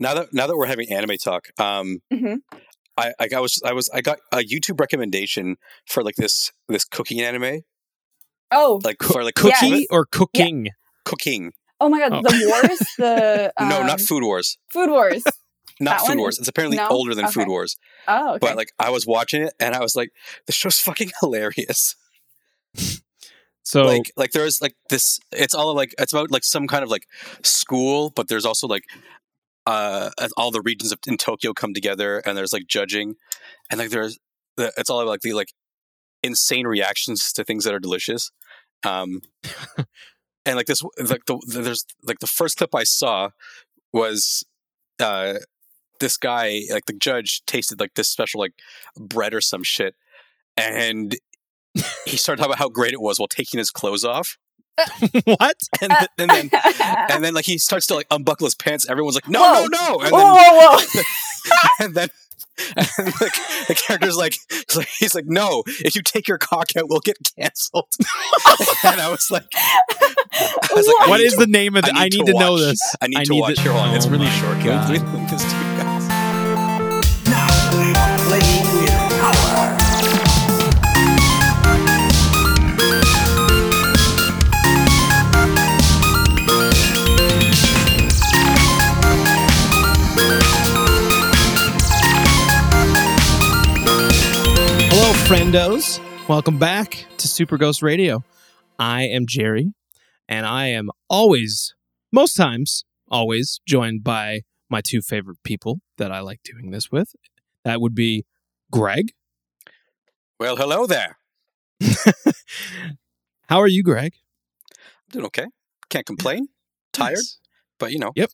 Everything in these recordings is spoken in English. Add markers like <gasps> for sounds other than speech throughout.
now that now that we're having anime talk, um, Mhm. I, I I was I was I got a YouTube recommendation for like this this cooking anime, Oh, like Cook- for like Cookie Yes. or cooking? cooking. oh my god, Oh. the wars, <laughs> the um, no, not Food Wars. Food Wars. <laughs> Not that Food one? Wars. It's apparently No? older than Food Wars. Oh, okay. But like I was watching it and I was like, the show's fucking hilarious. <laughs> So like like there's like this it's all like it's about like some kind of like school but there's also like uh all the regions of, in tokyo come together and there's like judging and like there's it's all like the like insane reactions to things that are delicious um <laughs> and like this like the, there's like the first clip i saw was uh this guy like the judge tasted like this special like bread or some shit and he started talking about how great it was while taking his clothes off <laughs> what? and, uh, th- and then <laughs> and then like he starts to like unbuckle his pants. Everyone's like no Whoa. no no! And whoa, then whoa, whoa! <laughs> and then and like, the character's like, he's like no if you take your cock out we'll get canceled. And i was like I was like, I What need is to- the name of the, I need, to, know this. i need to watch the- here. Hold on. it's really short. Can we please link this? to friendos. Welcome back to Super Ghost Radio. I am Jerry, and I am always, most times, always joined by my two favorite people that I like doing this with. That would be Greg. well hello there <laughs> How are you, Greg? I'm doing okay can't complain <laughs> tired but you know Yep.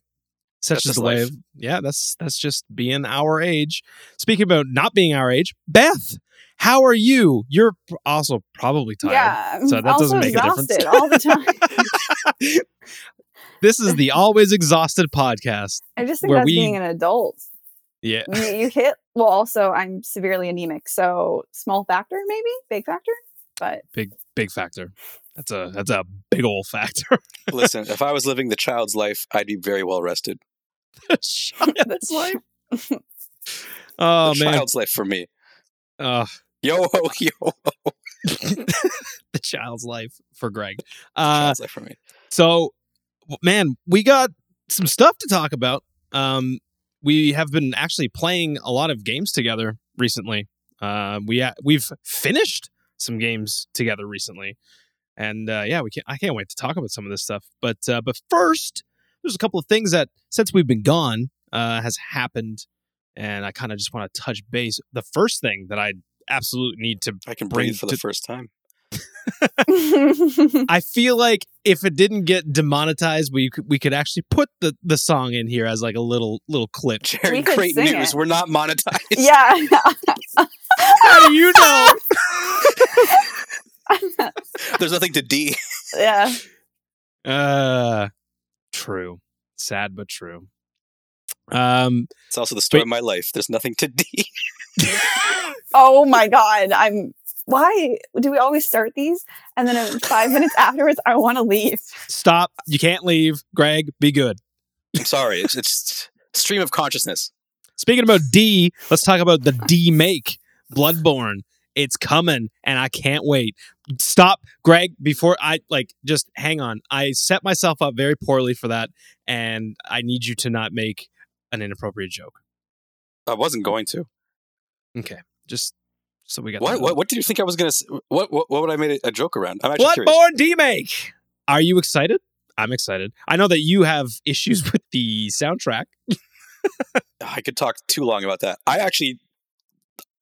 Such is the way of yeah, that's that's just being our age. Speaking about not being our age, Beth, how are you? You're also probably tired. Yeah, So that also doesn't make a difference. all the time. <laughs> This is the always exhausted podcast. I just think that's we- being an adult. Yeah. You, you hit. Well, also, I'm severely anemic, so small factor, maybe big factor, but Big big factor. That's a that's a big old factor. listen if i was <laughs> living the child's life i'd be very well rested Child's <laughs> life. Oh the man. child's life for me Uh, yo ho <laughs> yo ho. the child's life for Greg. Uh child's life for me So, man, we got some stuff to talk about. Um, we have been actually playing a lot of games together recently. Uh, we ha- we've finished some games together recently, and uh, yeah, we can I can't wait to talk about some of this stuff. But uh, but first, there's a couple of things that since we've been gone uh, has happened, and I kind of just want to touch base. The first thing that I absolutely need to I can breathe for the first time. <laughs> I feel like if it didn't get demonetized, we could, we could actually put the, the song in here as like a little little clip. Jerry, We great news. it. We're not monetized. yeah. <laughs> How do you know? <laughs> There's nothing to D. yeah. uh, true. Sad but true. Um, It's also the story Wait. of my life. There's nothing to D. <laughs> Oh my god. I'm. Why do we always start these and then in five minutes afterwards I want to leave? stop. You can't leave. Greg, be good. I'm sorry. It's, it's stream of consciousness. Speaking about D, let's talk about the demake Bloodborne. It's coming, and I can't wait. Stop, Greg. Before I like, just hang on. I set myself up very poorly for that, and I need you to not make an inappropriate joke. I wasn't going to. Okay, just so we got What, what? What did you think I was going to? What, what? What would I made a, a joke around? I'm actually curious. Bloodborne demake. Are you excited? I'm excited. I know that you have issues <laughs> with the soundtrack. I could talk too long about that. I actually,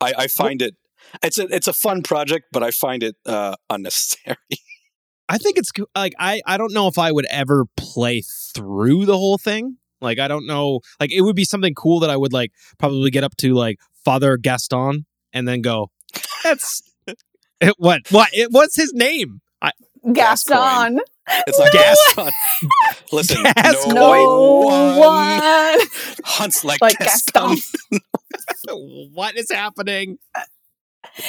I, I find it. It's a it's a fun project, but I find it uh, unnecessary. <laughs> I think it's like I I don't know if I would ever play through the whole thing. Like I don't know. Like it would be something cool that I would like probably get up to like Father Gaston and then go. That's it, what what it, what's his name? I, Gaston. It's not Gas- Gaston. <laughs> Listen, Gaston. no, No one, one. hunts like, Like Gaston. Gaston. <laughs> what is happening?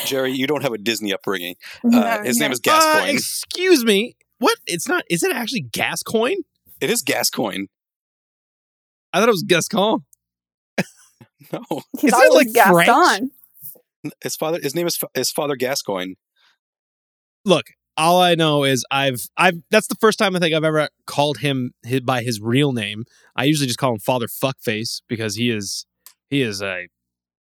Jerry, you don't have a Disney upbringing. No, Uh, his name is Gascoigne. Uh, excuse me. What? It's not. Is it actually Gascoigne? it is Gascoigne. I thought it was Gascon. <laughs> No, He Is thought that it was like French? Gaston. his father. His name is his Father Gascoigne. Look, all I know is I've I've that's the first time I think I've ever called him his, by his real name. I usually just call him Father Fuckface because he is he is a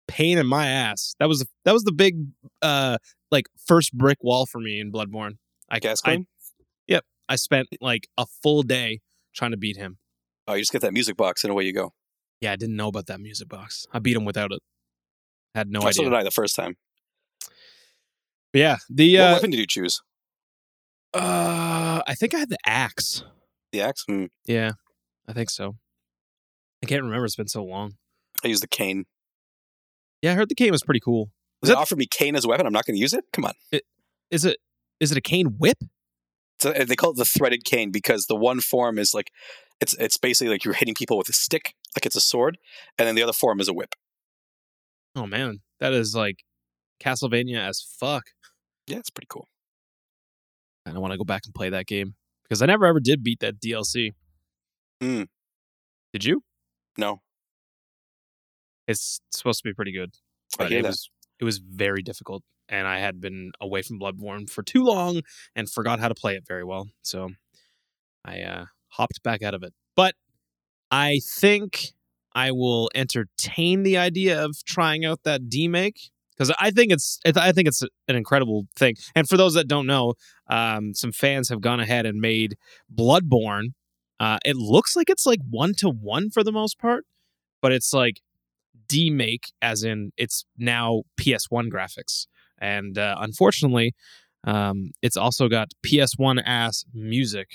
pain in my ass. That was that was the big uh like first brick wall for me in Bloodborne. I I, yep, I spent like a full day trying to beat him. oh, you just get that music box and away you go. Yeah, I didn't know about that music box. I beat him without it. Had no Oh, so idea. did I the first time. But yeah, the what uh, weapon did you choose? uh I think I had the axe. The axe. Hmm. Yeah, I think so. I can't remember. It's been so long. I used the cane. Yeah, I heard the cane was pretty cool. They that- offered me cane as a weapon. I'm not going to use it. Come on. Is it is it a cane whip? So they call it the threaded cane because the one form is like it's it's basically like you're hitting people with a stick, like it's a sword, and then the other form is a whip. Oh man, that is like Castlevania as fuck. Yeah, it's pretty cool. I don't want to go back and play that game because I never ever did beat that DLC. Hmm. Did you? No, It's supposed to be pretty good, I but it was it was very difficult, and I had been away from Bloodborne for too long and forgot how to play it very well. So I uh, hopped back out of it. But I think I will entertain the idea of trying out that demake because I think it's I think it's an incredible thing. And for those that don't know, um, some fans have gone ahead and made Bloodborne. Uh, it looks like it's like one to one for the most part, but it's like demake as in it's now PS1 graphics. And uh, unfortunately, um, it's also got PS1 ass music.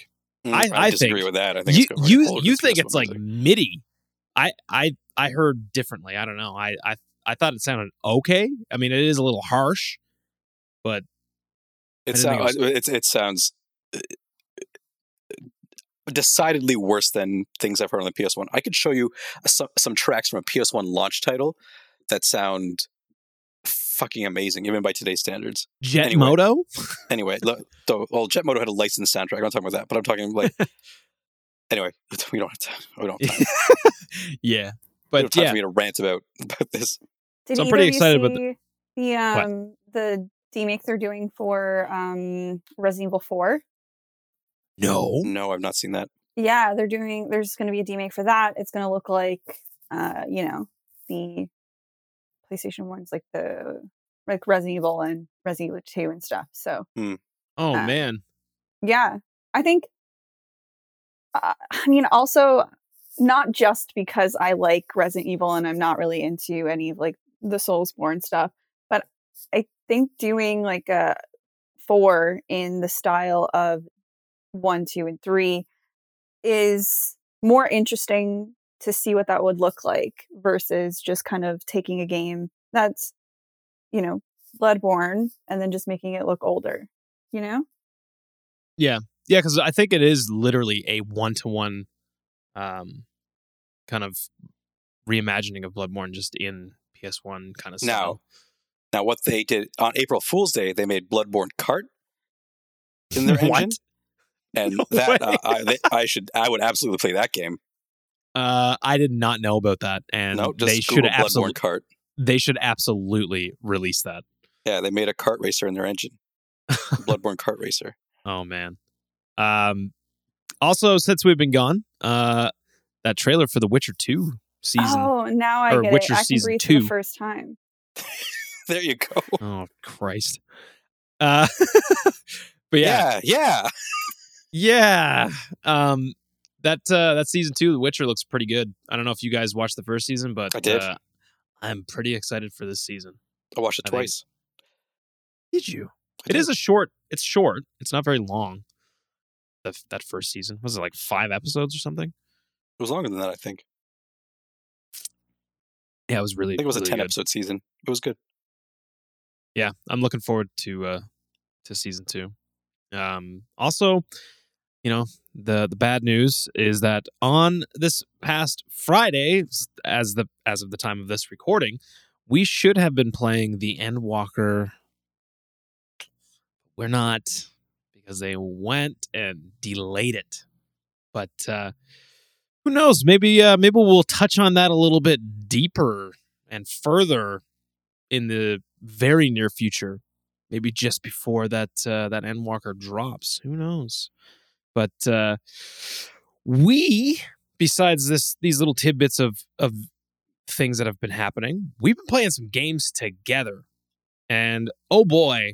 Mm, I- I disagree think with that. I think You you you think PS1 it's like. MIDI? I I I heard differently. I don't know. I I I thought it sounded okay. I mean, it is a little harsh, but it, I didn't it, it sounds uh, decidedly worse than things I've heard on the PS1. I could show you some, some tracks from a PS1 launch title that sound fucking amazing, even by today's standards. Jet Anyway. Moto. Anyway, look, though, well, Jet Moto had a licensed soundtrack. I'm not talking about that, but I'm talking like. <laughs> anyway, we don't have to. We don't have time, <laughs> yeah, we don't have but time yeah, for me to rant about about this. Did So I'm pretty excited about the- see the What? um the demake they're doing for um Resident Evil Four. no. No, I've not seen that. Yeah, they're doing. There's going to be a demake for that. It's going to look like, uh, you know, the PlayStation ones, like the like Resident Evil and Resident Evil Two and stuff. So Oh Uh, man, yeah, I think. Uh, I mean, also not just because I like Resident Evil and I'm not really into any of like the Soulsborne stuff, but I think doing like a four in the style of one, two, and three is more interesting to see what that would look like versus just kind of taking a game that's, you know, Bloodborne and then just making it look older, you know? yeah, Yeah. because I think it is literally a one to one, um, kind of reimagining of Bloodborne just in PS1 kind of style. Now, now what they did on April Fool's Day, they made Bloodborne Kart in their <laughs> What? engine, and No that uh. I, they, I should, I would absolutely play that game. Uh, I did not know about that, and no, just they should absolutely Bloodborne Kart. they should absolutely release that. Yeah, they made a cart racer in their engine, <laughs> Bloodborne cart Racer. Oh man. Um also since we've been gone, uh that trailer for The Witcher 2 season. Oh, now I or get Witcher it. I can season breathe for the first time. <laughs> There you go. Oh, Christ. Uh <laughs> but yeah. Yeah, yeah. Yeah. Um that uh that season 2 The Witcher looks pretty good. I don't know if you guys watched the first season, but I did. Uh, I'm pretty excited for this season. I watched it I think- twice. Did you? I It did. is a short. It's short. It's not very long. The, that first season was it like five episodes or something? It was longer than that, I think. Yeah, it was really. I think it was a ten good. episode season. It was good. yeah i'm looking forward to uh to season two um also you know the the bad news is that on this past friday as the as of the time of this recording we should have been playing the endwalker we're not because they went and delayed it but uh Who knows? Maybe uh, maybe we'll touch on that a little bit deeper and further in the very near future. Maybe just before that uh, that Endwalker drops. Who knows? But uh, we, besides this, these little tidbits of of things that have been happening, we've been playing some games together, and oh boy,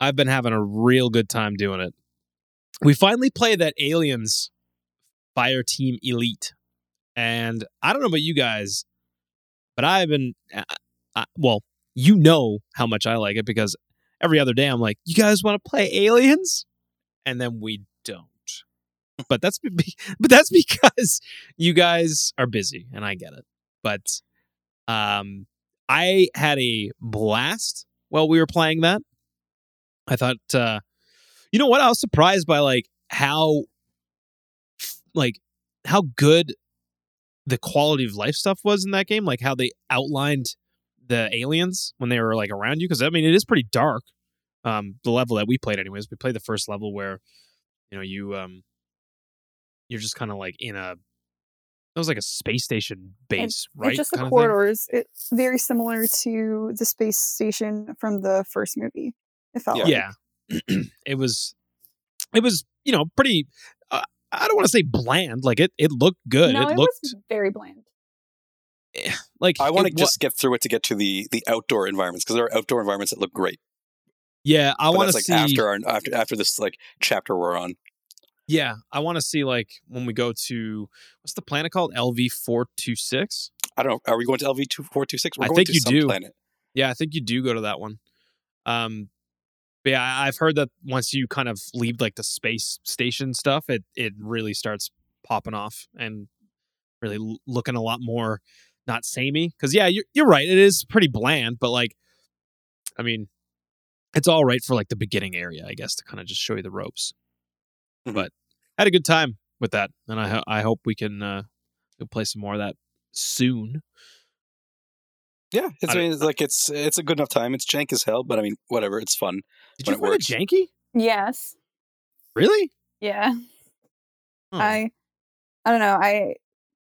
I've been having a real good time doing it. We finally played that Aliens Fireteam Elite, and I don't know about you guys, but I've been, uh, uh, well, you know how much I like it because every other day I'm like, you guys want to play Aliens, and then we don't. But that's <laughs> but that's because you guys are busy, and I get it. But um, I had a blast while we were playing that. I thought, uh, you know what? I was surprised by like how, like, how good the quality of life stuff was in that game. Like how they outlined the aliens when they were like around you. Because I mean, it is pretty dark. Um, the level that we played, anyways, we played the first level where, you know, you um, you're just kind of like in a. It was like a space station base, right? It's just the kind corridors. It's very similar to the space station from the first movie. It felt like. yeah <clears throat> it was it was you know pretty uh, i don't want to say bland like it it looked good No, it it, looked was very bland. like I want to it wa- just get through it to get to the the outdoor environments because there are outdoor environments that look great. yeah i want to like see after our after after this like chapter we're on. Yeah i want to see like when we go to what's the planet called lv426 I don't know. Are we going to LV two four two six? I think you do. planet. yeah i think you do go to that one um but yeah I- i've heard that once you kind of leave like the space station stuff it it really starts popping off and really l- looking a lot more not samey because yeah you're, you're right it is pretty bland but like i mean it's all right for like the beginning area i guess to kind of just show you the ropes. <laughs> but had a good time with that and i ho- i hope we can uh play some more of that soon Yeah, it's, I I mean, it's like it's it's a good enough time. It's jank as hell, but I mean, whatever. It's fun. did When you it find works. it janky Yes. really Yeah. Oh. I I don't know. I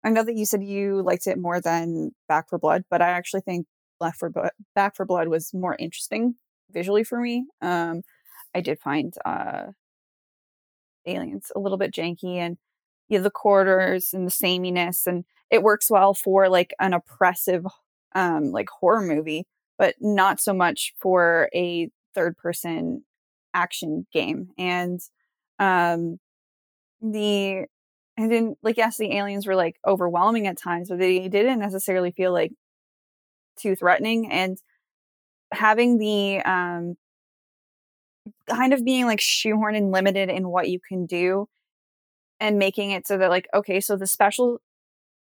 I know that you said you liked it more than Back 4 Blood, but I actually think Left for Blood Back 4 Blood was more interesting visually for me. Um I did find uh aliens a little bit janky and yeah, the corridors and the sameness and it works well for like an oppressive um like horror movie, but not so much for a third person action game. And um the and didn't like yes, the aliens were like overwhelming at times, but they didn't necessarily feel like too threatening. And having the um kind of being like shoehorned and limited in what you can do and making it so that like, okay, so the special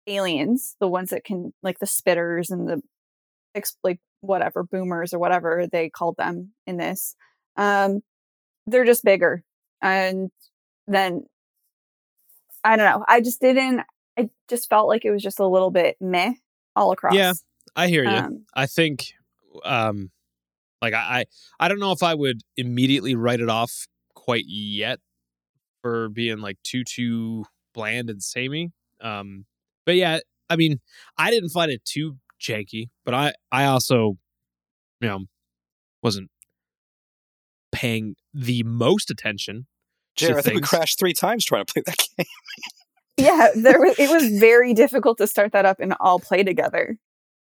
aliens, the ones that can like the spitters and the like whatever boomers or whatever they called them in this, um, they're just bigger. And then I don't know. I just didn't. I just felt like it was just a little bit meh all across. Yeah, i hear you Um, I think um like I, I I don't know if I would immediately write it off quite yet for being like too too bland and samey. Um but yeah, I mean, I didn't find it too janky, but I I also you know wasn't paying the most attention. to Jared, I think we crashed three times trying to play that <laughs> game. yeah, there was. It was very difficult to start that up and all play together,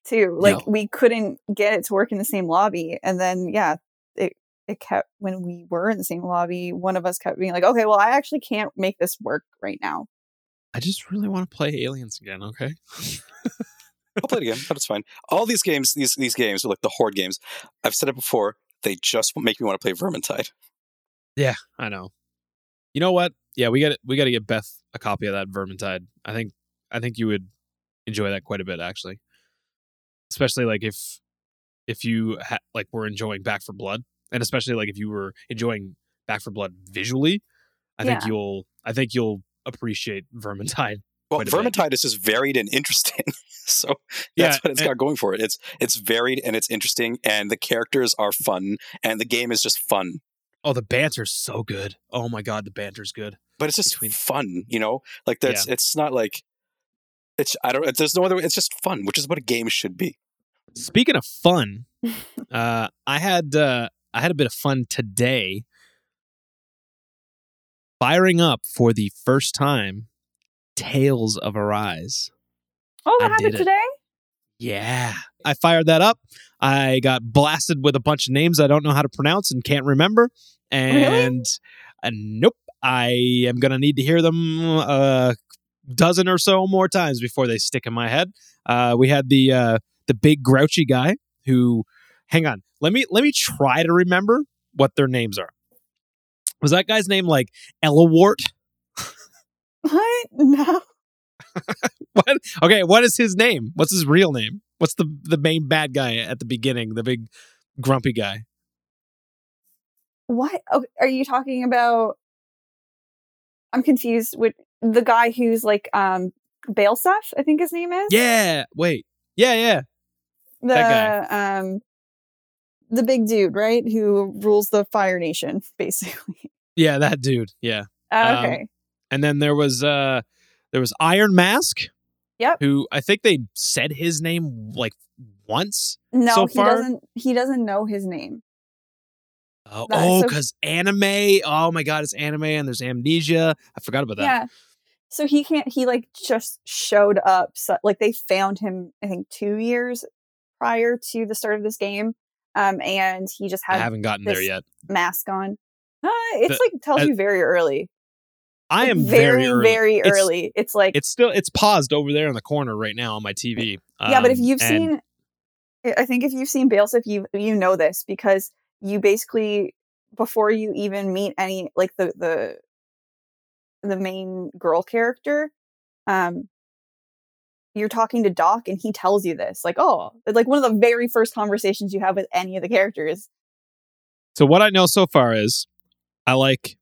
too. Like we couldn't get it to work in the same lobby, and then yeah, it it kept when we were in the same lobby. One of us kept being like, "Okay, well, I actually can't make this work right now." I just really want to play Aliens again, okay? I'll play it again. That's fine. All these games, these these games are like the horde games. I've said it before. They just make me want to play Vermintide. Yeah, I know. You know what? Yeah, we got we got to get Beth a copy of that Vermintide. I think I think you would enjoy that quite a bit actually. Especially like if if you ha- like were enjoying Back 4 Blood and especially like if you were enjoying Back 4 Blood visually, I think you'll I think you'll appreciate Vermintide. <laughs> Well, Quite bit. Vermintide is just varied and interesting. <laughs> so Yeah, that's what it's and- got going for it. It's it's varied and it's interesting, and the characters are fun, and the game is just fun. Oh, the banter's so good. Oh my god, the banter's good. But it's just Between- fun, you know. Like that's it's not like It's I don't. There's no other. way. It's just fun, which is what a game should be. Speaking of fun, uh, I had uh, I had a bit of fun today, firing up for the first time, Tales of Arise. Oh, I that happened did it. today? Yeah. I fired that up. I got blasted with a bunch of names I don't know how to pronounce and can't remember. And really? uh, nope, I am going to need to hear them a dozen or so more times before they stick in my head. Uh, we had the uh, the big grouchy guy who hang on. Let me let me try to remember what their names are. Was that guy's name like Ellawart? <laughs> What? No. <laughs> What? Okay, what is his name? What's his real name? What's the the main bad guy at the beginning? The big grumpy guy. What? Oh, are you talking about? I'm confused with the guy who's like um Balseph, I think his name is. Yeah. Wait. Yeah. Yeah. The that um the big dude, right? Who rules the Fire Nation, <laughs> basically. Yeah. That dude. Yeah. Uh, Um, okay. And then there was uh there was Iron Mask. Yep. Who I think they said his name like once. no, so he far- doesn't he doesn't know his name. Oh, That- oh, so- because anime. Oh my god, it's anime and there's amnesia. I forgot about that. Yeah. So he can't he like just showed up so, like they found him I think 2 years prior to the start of this game. Um and he just I had haven't gotten there yet. mask on. Uh, it's The- like tells uh, you very early. I Like, am very, early. very It's- early. It's like It's still it's paused over there in the corner right now on my TV. yeah, but if Um, you've and- seen, I- I think if you've seen Balseph, you you know this because you basically before you even meet any like the the the main girl character, um, you're talking to Doc and he tells you this like oh it's like one of the very first conversations you have with any of the characters. So what I know so far is I like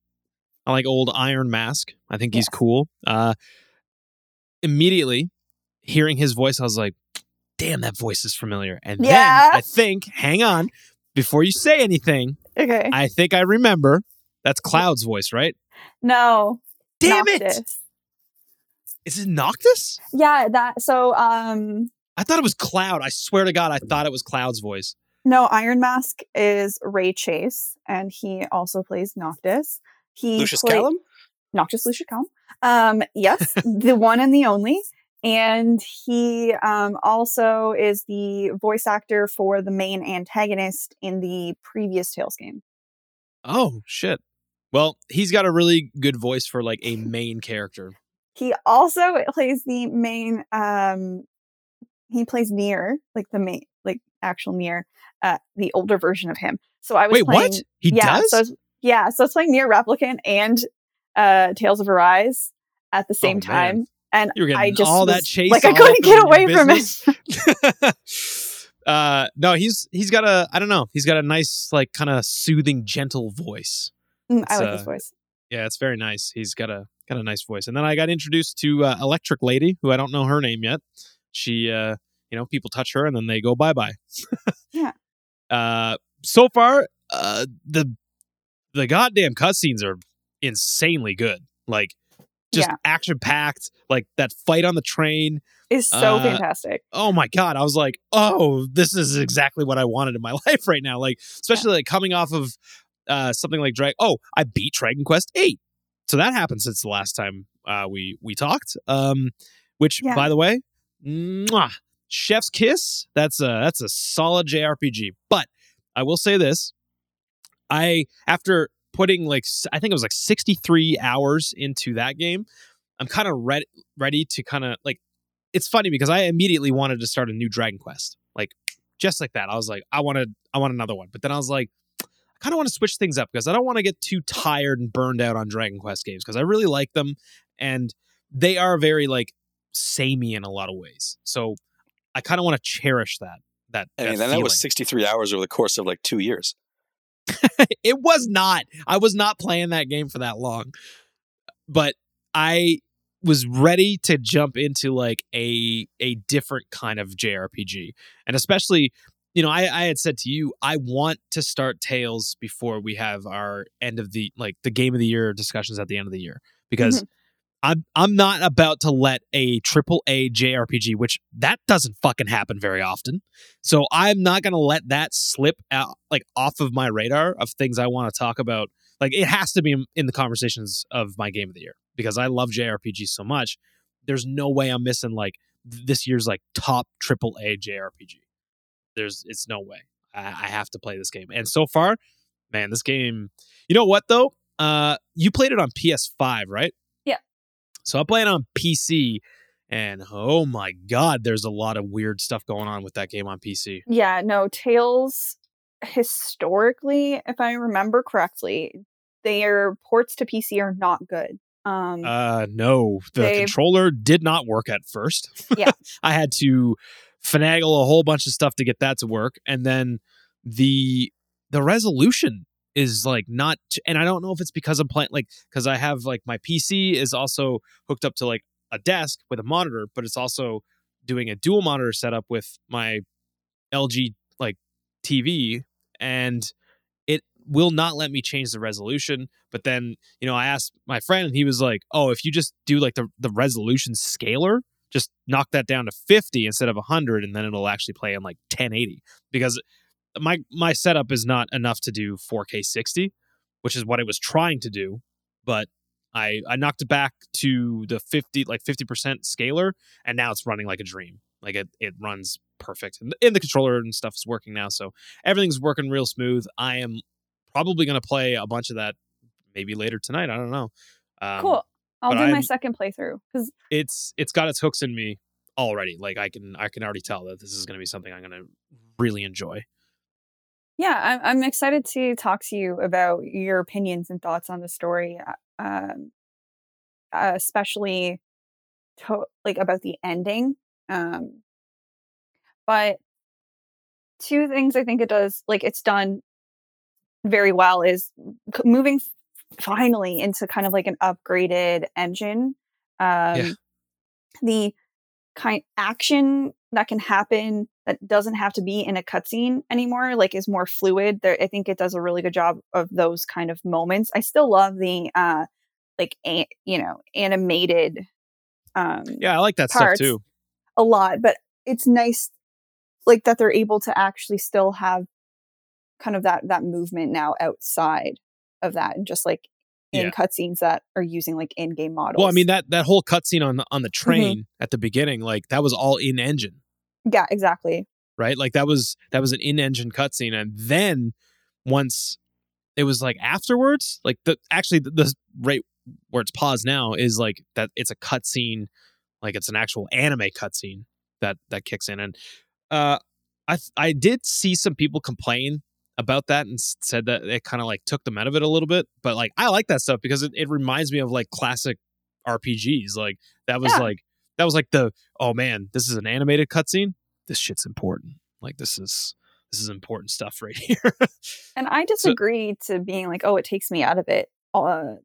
I like old Iron Mask. I think he's Yes. cool. Uh immediately hearing his voice, I was like, damn, that voice is familiar. And Yeah. then I think, hang on, before you say anything, Okay, I think I remember that's Cloud's voice, right? no, Damn it! Noctis. Is it Noctis? Yeah, that so um I thought it was Cloud. I swear to God, I thought it was Cloud's voice. No, Iron Mask is Ray Chase, and he also plays Noctis. He Lucis play- Caelum. Noctis Lucis Caelum. Um, yes, <laughs> the one and the only. And he um, also is the voice actor for the main antagonist in the previous Tales game. Oh, shit. Well, he's got a really good voice for like a main character. He also plays the main. Um, he plays Nier, like the main, like actual Nier, uh, the older version of him. So I was Wait, playing, what? He yeah, does? So was- yeah, so it's playing NieR Replicant and uh, Tales of Arise at the same Oh, man. time, and You were getting I just all that was- chase. like I couldn't get away from it. <laughs> uh, no, he's he's got a I don't know. He's got a nice like kind of soothing, gentle voice. Mm, I like his uh, voice. Yeah, it's very nice. He's got a got a nice voice. And then I got introduced to uh, Electric Lady, who I don't know her name yet. She, uh, you know, people touch her and then they go bye bye. Yeah. <laughs> Uh, so far, uh, the the goddamn cutscenes are insanely good. Like, just Yeah. action packed. Like that fight on the train. Is so uh, fantastic. Oh my god! I was like, oh, this is exactly what I wanted in my <laughs> life right now. Like, especially like coming off of uh, something like Drag. Oh, I beat Dragon Quest Eight, so that happened since the last time uh, we we talked. Um, which, Yeah. by the way, mwah, Chef's Kiss. That's a that's a solid JRPG. But I will say this: I after putting like I think it was like sixty three hours into that game, I'm kind of ready ready to kind of like. It's funny because I immediately wanted to start a new Dragon Quest, like just like that. I was like, I wanted I want another one, but then I was like. I kind of want to switch things up because I don't want to get too tired and burned out on Dragon Quest games because I really like them and they are very like samey in a lot of ways. So I kind of want to cherish that. That, I mean, then that was 63 hours over the course of like two years. <laughs> it was not. I was not playing that game for that long. But I was ready to jump into like a a different kind of JRPG. And especially, you know, I, I had said to you, I want to start Tales before we have our end of the like the game of the year discussions at the end of the year. Because mm-hmm. I'm I'm not about to let a triple A JRPG, which that doesn't fucking happen very often. So I'm not gonna let that slip out like off of my radar of things I want to talk about. Like it has to be in- in the conversations of my game of the year because I love JRPGs so much. There's no way I'm missing like this year's like top triple A JRPG. There's it's no way. I, I have to play this game. And so far, man, this game. You know what though? Uh, you played it on PS5, right? Yeah. So I play it on PC, and oh my god, there's a lot of weird stuff going on with that game on PC. Yeah, no, Tales historically, if I remember correctly, their ports to PC are not good. Um Uh, no, the controller did not work at first. Yeah. <laughs> I had to finagle a whole bunch of stuff to get that to work, and then the the resolution is like not and i don't know if it's because i'm playing like because i have like my pc is also hooked up to like a desk with a monitor but it's also doing a dual monitor setup with my lg like tv and it will not let me change the resolution. But then you know i asked my friend and he was like oh if you just do like the, the resolution scaler just knock that down to 50 instead of 100 and then it'll actually play in like 1080 because my my setup is not enough to do 4K 60, which is what I was trying to do, but I I knocked it back to the 50 like 50% scaler and now it's running like a dream. Like it it runs perfect. And, and the controller and stuff is working now, so everything's working real smooth. I am probably going to play a bunch of that maybe later tonight, I don't know. Um, cool. I'll but do my I'm- second playthrough cuz It's it's got its hooks in me already. Like I can I can already tell that this is going to be something I'm going to really enjoy. yeah, I'm I'm excited to talk to you about your opinions and thoughts on the story uh, um uh, especially to, like about the ending. Um but two things I think it does like it's done very well is moving finally into kind of like an upgraded engine. Um the kind action that can happen that doesn't have to be in a cutscene anymore like is more fluid there i think it does a really good job of those kind of moments i still love the uh like a, you know animated um Yeah, I like that stuff too. a lot but it's nice like that they're able to actually still have kind of that that movement now outside of that and just like in Yeah. cutscenes that are using like in-game models Well, I mean that that whole cutscene on the, on the Mm-hmm. train at the beginning, like that was all in engine, yeah exactly right? Like that was that was an in engine cutscene, and then once it was like afterwards, like the actually the, the right where it's paused now is like that it's a cutscene, like it's an actual anime cutscene that that kicks in, and uh, I I did see some people complain about that and said that it kind of like took them out of it a little bit, but like I like that stuff because it, it reminds me of like classic RPGs, like that was Yeah. like that was like the oh man, this is an animated cutscene. This shit's important. Like this is this is important stuff right <laughs> here. And I disagree to being like, oh, it takes me out of it. Uh,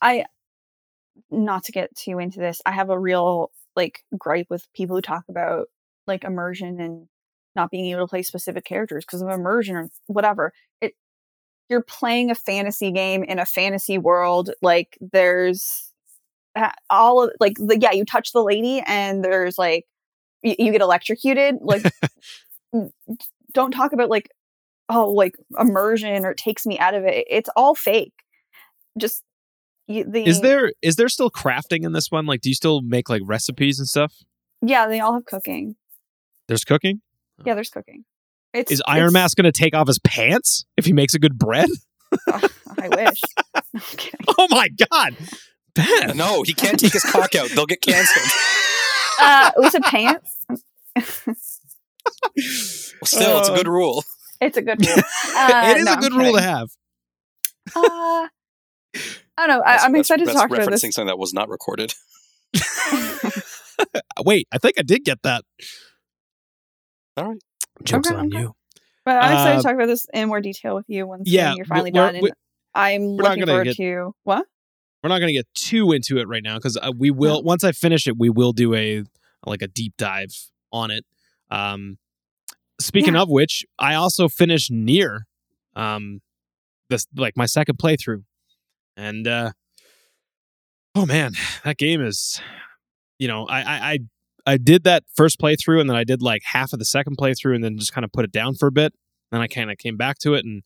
I, not to get too into this, I have a real like gripe with people who talk about like immersion and not being able to play specific characters because of immersion or whatever. It, you're playing a fantasy game in a fantasy world. Like there's all of like the yeah, you touch the lady and there's like you, you get electrocuted. Like <laughs> don't talk about like oh like immersion or it takes me out of it it's all fake just you, the is there is there still crafting in this one? Like do you still make like recipes and stuff? yeah they all have cooking There's cooking? Yeah there's cooking it's Is Iron it's- Mask going to take off his pants if he makes a good bread? <laughs> oh, i wish <laughs> I'm. Oh my god. Ben. No, he can't take his cock out. They'll get canceled. <laughs> uh was it pants Still, it's a good rule. it's a good rule uh, it is no, a I'm good rule to have. uh, i don't know I, I'm that's- excited to talk about this. referencing this something that was not recorded. Wait, I think I did get that. All right. Joke's Okay, on okay. you. but i'm excited Uh, to talk about this in more detail with you once yeah, you're finally we're- done and we're- i'm we're not looking gonna forward get- to what We're not going to get too into it right now because uh, we will. Once I finish it, we will do a like a deep dive on it. Um, speaking Yeah. of which, I also finished NieR, um, this like my second playthrough, and uh, Oh man, that game is. You know, I I I, I did that first playthrough, and then I did like half of the second playthrough, and then just kind of put it down for a bit. Then I kind of came back to it, and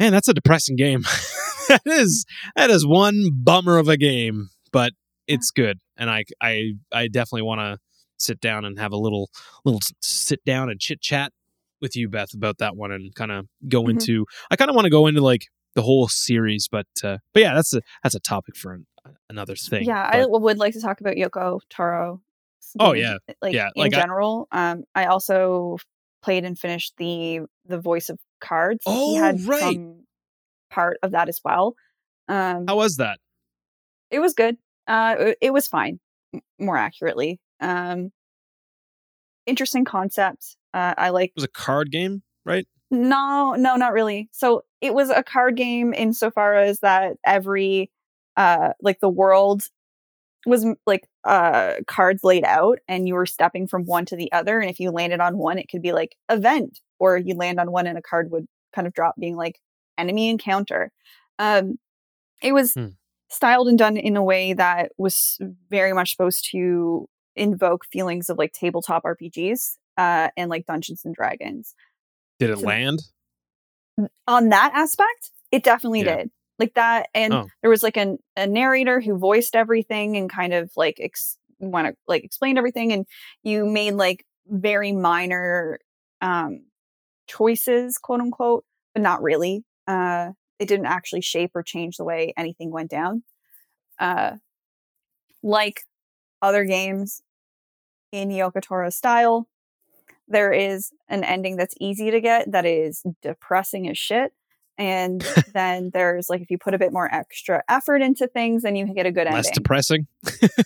man, that's a depressing game. <laughs> that is that is one bummer of a game, but it's good, and I I I definitely want to sit down and have a little little sit down and chit chat with you, Beth, about that one, and kind of go Mhm. into. I kind of want to go into like the whole series, but uh, but yeah, that's a that's a topic for an, another thing. Yeah, I would like to talk about Yoko Taro. Oh, yeah. like Yeah, in like I- general. um, I also played and finished the the Voice of Cards. Oh, he had right. some part of that as well. Um, how was that? it was good. Uh, it, it was fine. m- More accurately, um, interesting concept. Uh, I like. It was a card game, right? No, no, not really. So it was a card game insofar as that every, uh, like the world was like uh cards laid out and you were stepping from one to the other and if you landed on one it could be like event or you land on one and a card would kind of drop being like enemy encounter um it was Hmm. styled and done in a way that was very much supposed to invoke feelings of like tabletop rpgs uh and like dungeons and dragons Did it So- land? on that aspect, it definitely Yeah. did. Like that, and Oh. there was like an, a narrator who voiced everything and kind of like ex- want to like explained everything, and you made like very minor um choices, quote unquote, but not really. Uh, it didn't actually shape or change the way anything went down. Uh, like other games in Yoko Taro style, there is an ending that's easy to get that is depressing as shit. And <laughs> then there's like if you put a bit more extra effort into things, then you can get a good Less ending. depressing.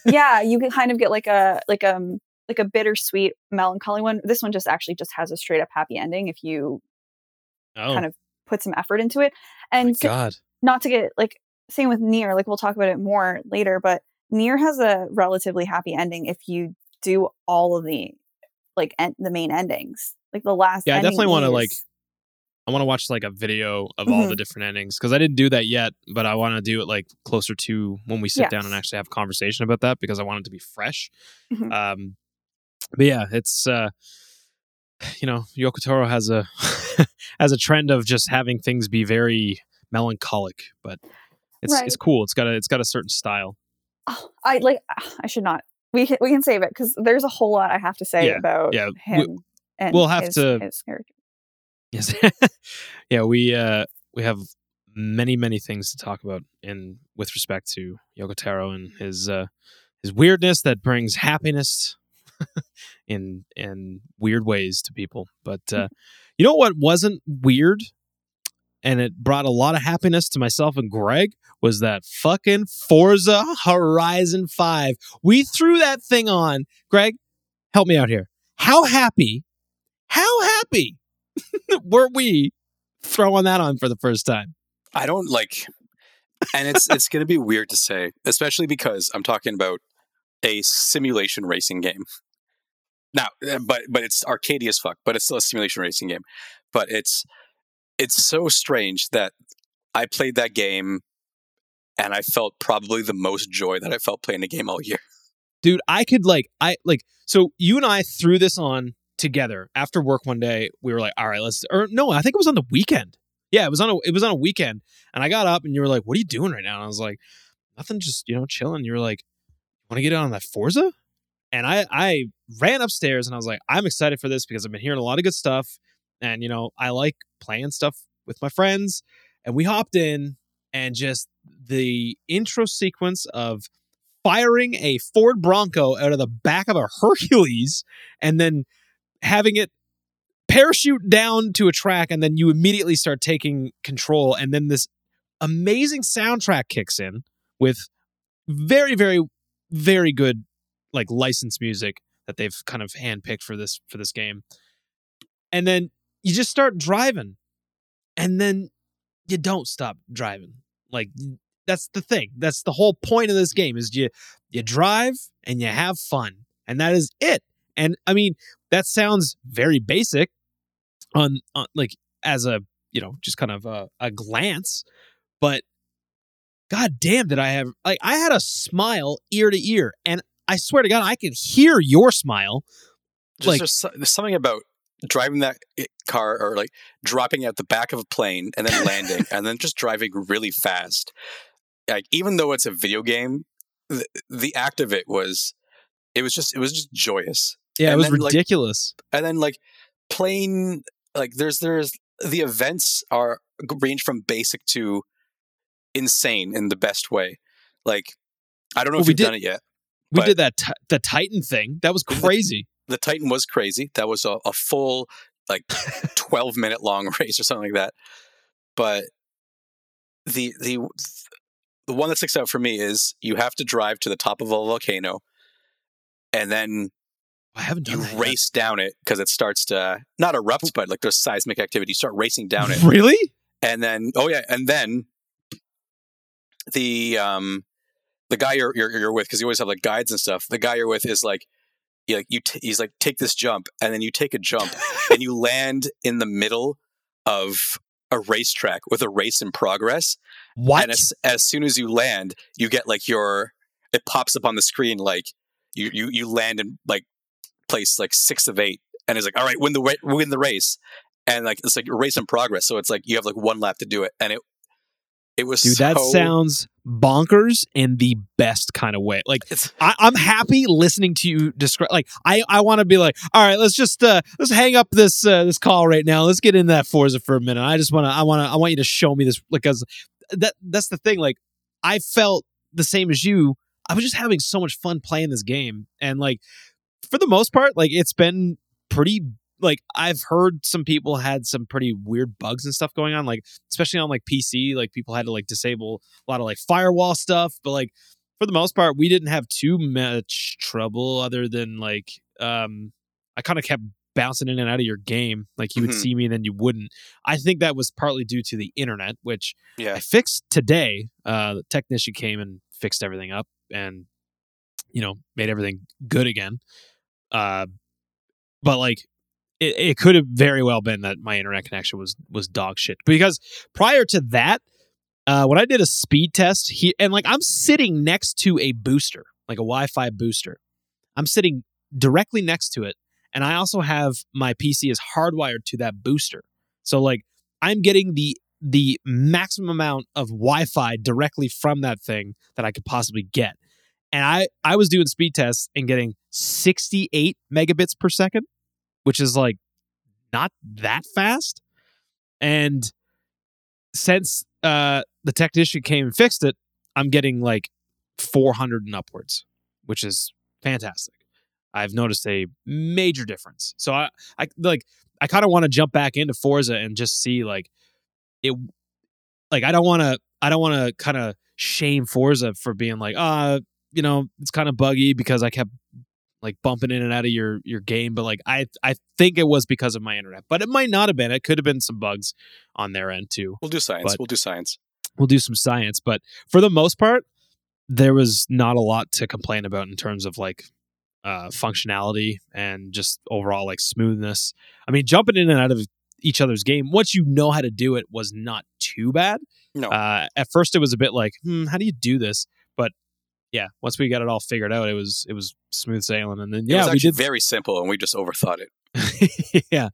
yeah, you <laughs> can kind of get like a like um like a bittersweet melancholy one. This one just actually just has a straight up happy ending if you Oh kind of put some effort into it. And so- God. not to get like same with NieR, like we'll talk about it more later, but NieR has a relatively happy ending if you do all of the like en- the main endings. Like the last Yeah, I definitely wanna, like, I want to watch like a video of all Mhm. the different endings because I didn't do that yet, but I want to do it like closer to when we sit down and actually have a conversation about that because I want it to be fresh. Mhm. Um, but yeah, it's uh, you know, Yoko Taro has a <laughs> has a trend of just having things be very melancholic, but it's it's cool. It's got a it's got a certain style. Oh, I like I should not. We can, we can save it because there's a whole lot I have to say Yeah, about yeah, we- him. and we'll have his- to- his character. Yes. <laughs> yeah, we uh we have many many things to talk about in with respect to Yoko Taro and his uh his weirdness that brings happiness <laughs> in in weird ways to people. But uh <laughs> you know what wasn't weird and it brought a lot of happiness to myself and Greg was that fucking Forza Horizon 5. We threw that thing on. Greg, help me out here. How happy? How happy <laughs> were we throwing that on for the first time? I don't like, and it's it's going to be weird to say, especially because I'm talking about a simulation racing game. Now, uh, but but it's arcadey as fuck, but it's still a simulation racing game. But it's it's so strange that I played that game, and I felt probably the most joy that I felt playing a game all year. Dude, I could like I like so you and I threw this on together after work one day. We were like, "All right, let's." Or no, I think it was on the weekend. Yeah, it was on a it was on a weekend, and I got up and you were like, "What are you doing right now?" And I was like, "Nothing, just you know, chilling." You were like, "Want to get on that Forza?" And I I ran upstairs and I was like, "I'm excited for this because I've been hearing a lot of good stuff, and you know, I like playing stuff with my friends." And we hopped in, and just the intro sequence of firing a Ford Bronco out of the back of a Hercules and then having it parachute down to a track and then you immediately start taking control and then this amazing soundtrack kicks in with very very very good like licensed music that they've kind of handpicked for this for this game. And then you just start driving and then you don't stop driving. Like that's the thing. That's the whole point of this game is you you drive and you have fun and that is it and i mean that sounds very basic on, on like as a you know just kind of a, a glance but God damn, did I have like I had a smile ear to ear, and I swear to God, I could hear your smile. Just Like- there's, there's something about driving that eh, car or like dropping at the back of a plane and then landing and then just driving really fast. Like even though it's a video game, the, the act of it was it was just it was just joyous. Yeah, it was then, like- ridiculous. And then like plane like there's there's the events are range from basic to insane in the best way. Like I don't know Well, if we you've did- done it yet. we did that ti- the Titan thing. That was crazy. the Titan was crazy. That was a, a full like <laughs> 12 minute long <laughs> race or something like that. But the the the one that sticks out for me is you have to drive to the top of a volcano and then I haven't you done yet. race down it because it starts to not erupt but like there's seismic activity. You start racing down it Really? and then oh yeah, and then the um the guy you're you're, you're with because you always have like guides and stuff. The guy you're with is like you like you t- he's like take this jump and then you take a jump <laughs> and you land in the middle of a racetrack with a race in progress. What? And as, as soon as you land, you get like your it pops up on the screen like you you you land in like place like six of eight, and it's like all right, win the win the race, and like it's like a race in progress. So it's like you have like one lap to do it, and it it was Dude, that sounds bonkers in the best kind of way. Like It's I, I'm happy listening to you describe. Like I, I want to be like, all right, let's just uh, let's hang up this uh, this call right now. Let's get in that Forza for a minute. I just want to, I want to, I want you to show me this because that that's the thing. Like I felt the same as you. I was just having so much fun playing this game, and like for the most part, like it's been pretty. Like I've heard some people had some pretty weird bugs and stuff going on, like especially on like PC. Like people had to like disable a lot of like firewall stuff, but like for the most part, we didn't have too much trouble other than like um I kind of kept bouncing in and out of your game. Like you would Mhm. see me and then you wouldn't. I think that was partly due to the internet, which yeah. I fixed today. Uh the technician came and fixed everything up and you know, made everything good again. Uh but like it, it could have very well been that my internet connection was was dog shit because prior to that uh, when I did a speed test, he and like I'm sitting next to a booster, like a Wi-Fi booster. I'm sitting directly next to it, and I also have my PC is hardwired to that booster. So like I'm getting the the maximum amount of Wi-Fi directly from that thing that I could possibly get. And I I was doing speed tests and getting 68 megabits per second, which is like not that fast. And since uh the technician came and fixed it, I'm getting like 400 and upwards, which is fantastic. I've noticed a major difference. So I, I like, I kind of want to jump back into Forza and just see like it. Like I don't want to, I don't want to kind of shame Forza for being like, uh, you know, it's kind of buggy because I kept like bumping in and out of your your game. But like I, I think it was because of my internet, but it might not have been. It could have been some bugs on their end too We'll do science. but- we'll do science. we'll do some science but for the most part there was not a lot to complain about in terms of like uh functionality and just overall like smoothness i mean jumping in and out of each other's game once you know how to do it was not too bad No. uh at first it was a bit like hmm how do you do this yeah once we got it all figured out it was it was smooth sailing and then it yeah was we did very simple, and we just overthought it, <laughs> yeah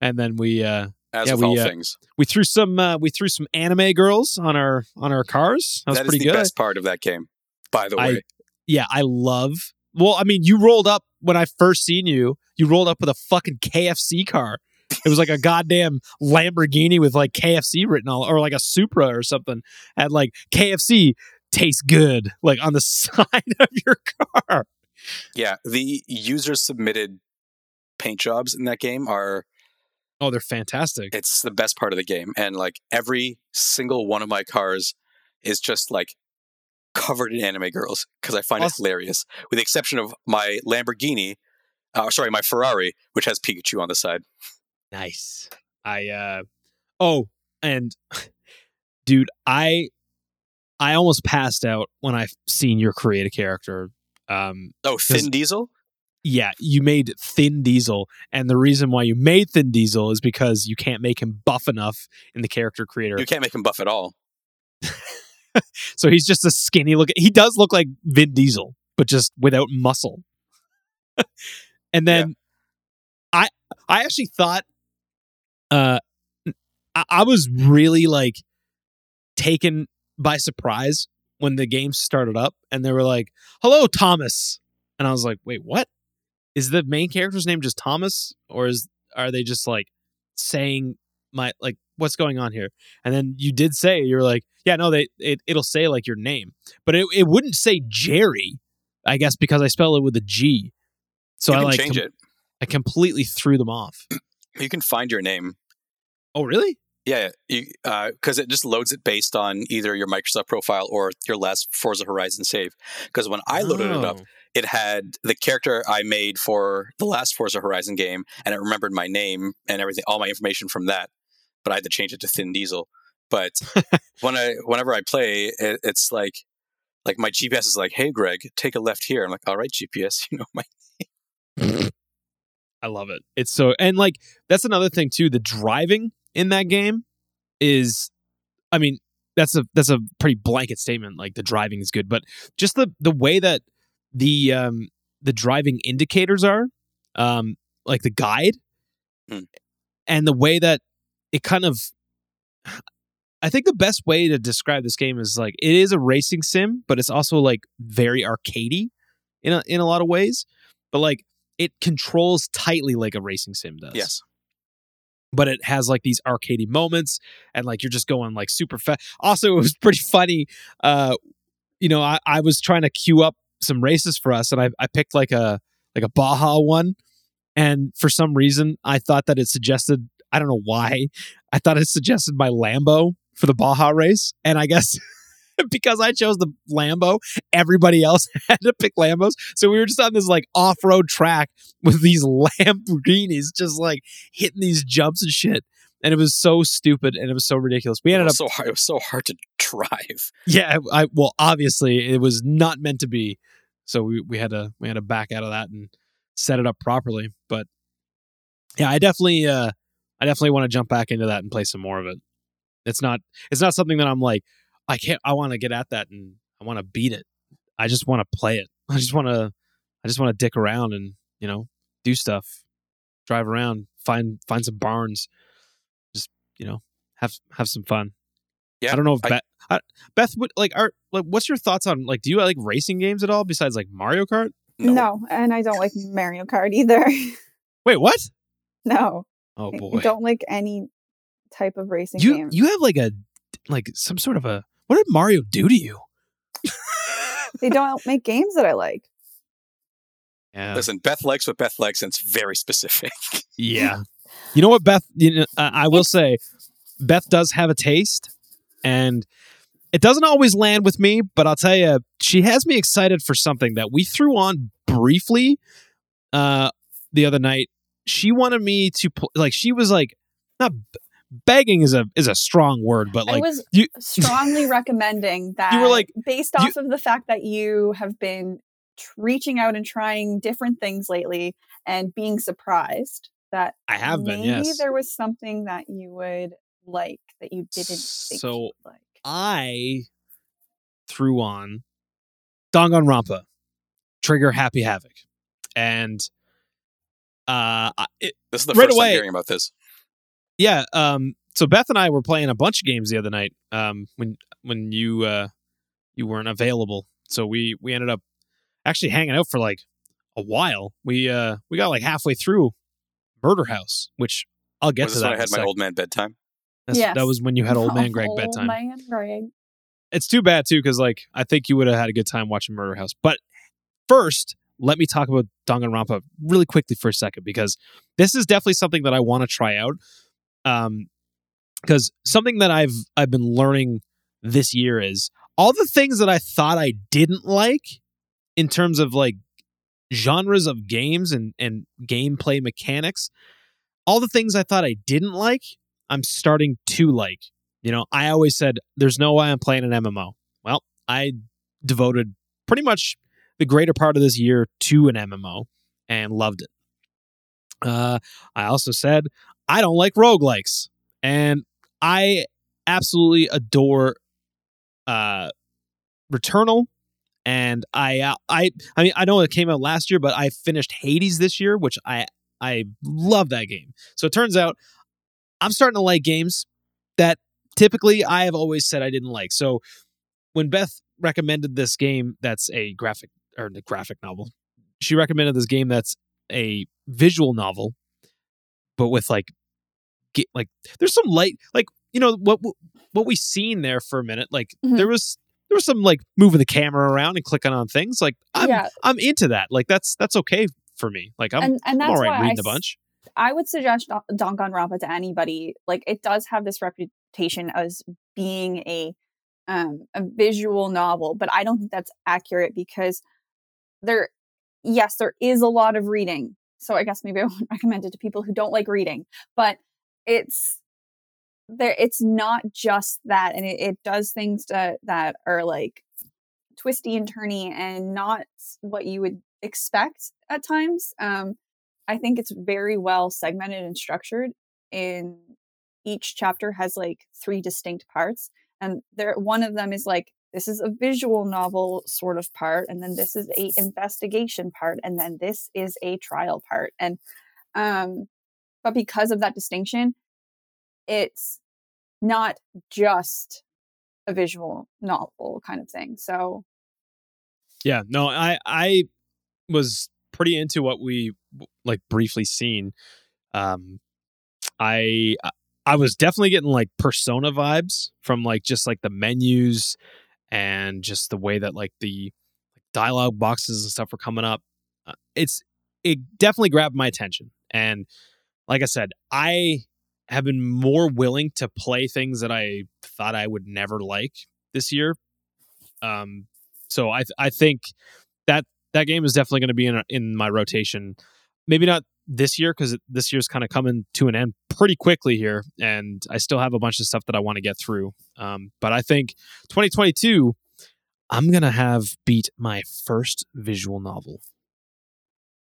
and then we uh as Yeah, with we, all uh, things. we threw some uh, we threw some anime girls on our on our cars that was That is pretty the good best part of that game, by the I- way. yeah, I love. Well, I mean, you rolled up when I first seen you. You rolled up with a fucking KFC car. It was like a goddamn Lamborghini with like KFC written all, or like a Supra or something. Had like KFC tastes good, like on the <laughs> side of your car. yeah, the user submitted paint jobs in that game are Oh, they're fantastic. it's the best part of the game and like every single one of my cars is just like covered in anime girls because i find Also- it hilarious with the exception of my lamborghini uh, sorry my ferrari which has pikachu on the side Nice. I uh oh, and <laughs> dude, I I almost passed out when I seen your create a character. Um oh thin diesel yeah, you made Thin Diesel, and the reason why you made Thin Diesel is because you can't make him buff enough in the character creator. you can't make him buff at all <laughs> so he's just a skinny look. He does look like Vin Diesel, but just without muscle. <laughs> and then I I actually thought uh I, I was really like taken by surprise when the game started up and they were like, "Hello, Thomas," and I was like, "Wait, what? Is the main character's name just Thomas, or is are they just like saying my like what's going on here?" And then you did say you're like, "Yeah, no, they it it'll say like your name, but it it wouldn't say Jerry, I guess because I spell it with a G." So I like change com- it. I completely threw them off. You can find your name. Oh, really? Yeah, because uh, it just loads it based on either your Microsoft profile or your last Forza Horizon save. Because when I loaded it up, Oh. it had the character I made for the last Forza Horizon game, and it remembered my name and everything, all my information from that. But I had to change it to Thin Diesel. But <laughs> when I, whenever I play, it, it's like, like my GPS is like, "Hey, Greg, take a left here." I'm like, "All right, GPS, <laughs> you know my." Name." <laughs> I love it. It's so and like that's another thing too. The driving in that game is, I mean, that's a that's a pretty blanket statement. Like the driving is good, but just the the way that the um the driving indicators are, um, like the guide, Hmm. and the way that it kind of. I think the best way to describe this game is like it is a racing sim, but it's also like very arcadey in a in a lot of ways. But like it controls tightly like a racing sim does. Yes, But it has like these arcadey moments and like you're just going like super fast. Also, it was pretty funny. Uh, you know, I, I was trying to queue up some races for us and I, I picked like a like a Baja one. And for some reason I thought that it suggested I don't know why. I thought it suggested my Lambo for the Baja race. And I guess <laughs> <laughs> because I chose the Lambo, everybody else <laughs> had to pick Lambos. So we were just on this like off road track with these <laughs> Lamborghinis just like hitting these jumps and shit. And it was so stupid and it was so ridiculous. We it ended up so hard. It was so hard to drive. yeah, I well obviously it was not meant to be. So we, we had to we had to back out of that and set it up properly. But yeah, I definitely uh I definitely want to jump back into that and play some more of it. It's not it's not something that I'm like I can't I want to get at that and I want to beat it. I just want to play it. <laughs> I just want to I just want to dick around and, you know, do stuff. Drive around, find find some barns. Just, you know, have have some fun. Yeah, I don't know if I- Beth, I, Beth, what, like, are like, what's your thoughts on like, do you like racing games at all besides like Mario Kart? No. and I don't like Mario Kart either. <laughs> Wait, what? no, Oh I boy, don't like any type of racing you game. you have like a like some sort of a what did Mario do to you? they don't make games that I like. Yeah, Listen, Beth likes what Beth likes, and it's very specific. <laughs> yeah. You know what, Beth? You know, uh, I will say, Beth does have a taste, and it doesn't always land with me. But I'll tell you, she has me excited for something that we threw on briefly uh, the other night. She wanted me to pl- like. She was like, not b- begging is a is a strong word, but like I was you- <laughs> strongly recommending that. <laughs> you were like- based you- off of the fact that you have been tr- reaching out and trying different things lately and being surprised that I have been. Yes, there was something that you would like that you didn't think So, you would like. I threw on Danganronpa, Trigger Happy Havoc, and uh, it, This is the Right first away. time hearing about this. Yeah. Um, so Beth and I were playing a bunch of games the other night. Um, when when you uh you weren't available, so we we ended up actually hanging out for like a while. We uh we got like halfway through Murder House, which I'll get Was to this that. when I had my sec. old man bedtime? That's- Yes. That was when you had old <laughs> man Greg Old bedtime. man Greg. it's too bad too because like I think you would have had a good time watching Murder House. But first, let me talk about Danganronpa really quickly for a second because this is definitely something that I want to try out. Um, because something that I've I've been learning this year is all the things that I thought I didn't like in terms of like genres of games and and gameplay mechanics. All the things I thought I didn't like, I'm starting to like. You know, I always said there's no way I'm playing an MMO. Well, I devoted pretty much the greater part of this year to an MMO and loved it. Uh, I also said I don't like roguelikes. And I absolutely adore uh, Returnal, and I uh, I I mean I know it came out last year, but I finished Hades this year, which I I love that game. So it turns out I'm starting to like games that typically I have always said I didn't like. So when Beth recommended this game that's a graphic or the graphic novel, she recommended this game that's a visual novel, but with like get like there's some light like you know what what we seen there for a minute like Mhm. there was there was some like moving the camera around and clicking on things like I'm yeah, I'm into that like that's that's okay for me like I'm, and and that's I'm all right reading I a bunch I would suggest Don- Danganronpa to anybody. Like it does have this reputation as being a um a visual novel, but I don't think that's accurate because there yes, there is a lot of reading. So I guess maybe I wouldn't <laughs> recommend it to people who don't like reading, but it's there it's not just that and it, it does things that that are like twisty and turny and not what you would expect at times. Um I think it's very well segmented and structured. In each chapter has like three distinct parts, and there one of them is like this is a visual novel sort of part, and then this is a investigation part, and then this is a trial part, and um, but because of that distinction, it's not just a visual novel kind of thing. So yeah no I I was pretty into what we like briefly seen um I I was definitely getting like persona vibes from like just like the menus and just the way that like the dialogue boxes and stuff were coming up. Uh, it's it definitely grabbed my attention. And like I said, I have been more willing to play things that I thought I would never like this year. Um so I I think that that game is definitely going to be in in my rotation. Maybe not this year because this year's kind of coming to an end pretty quickly here, and I still have a bunch of stuff that I want to get through. Um, but I think 2022, I'm gonna have beat my first visual novel.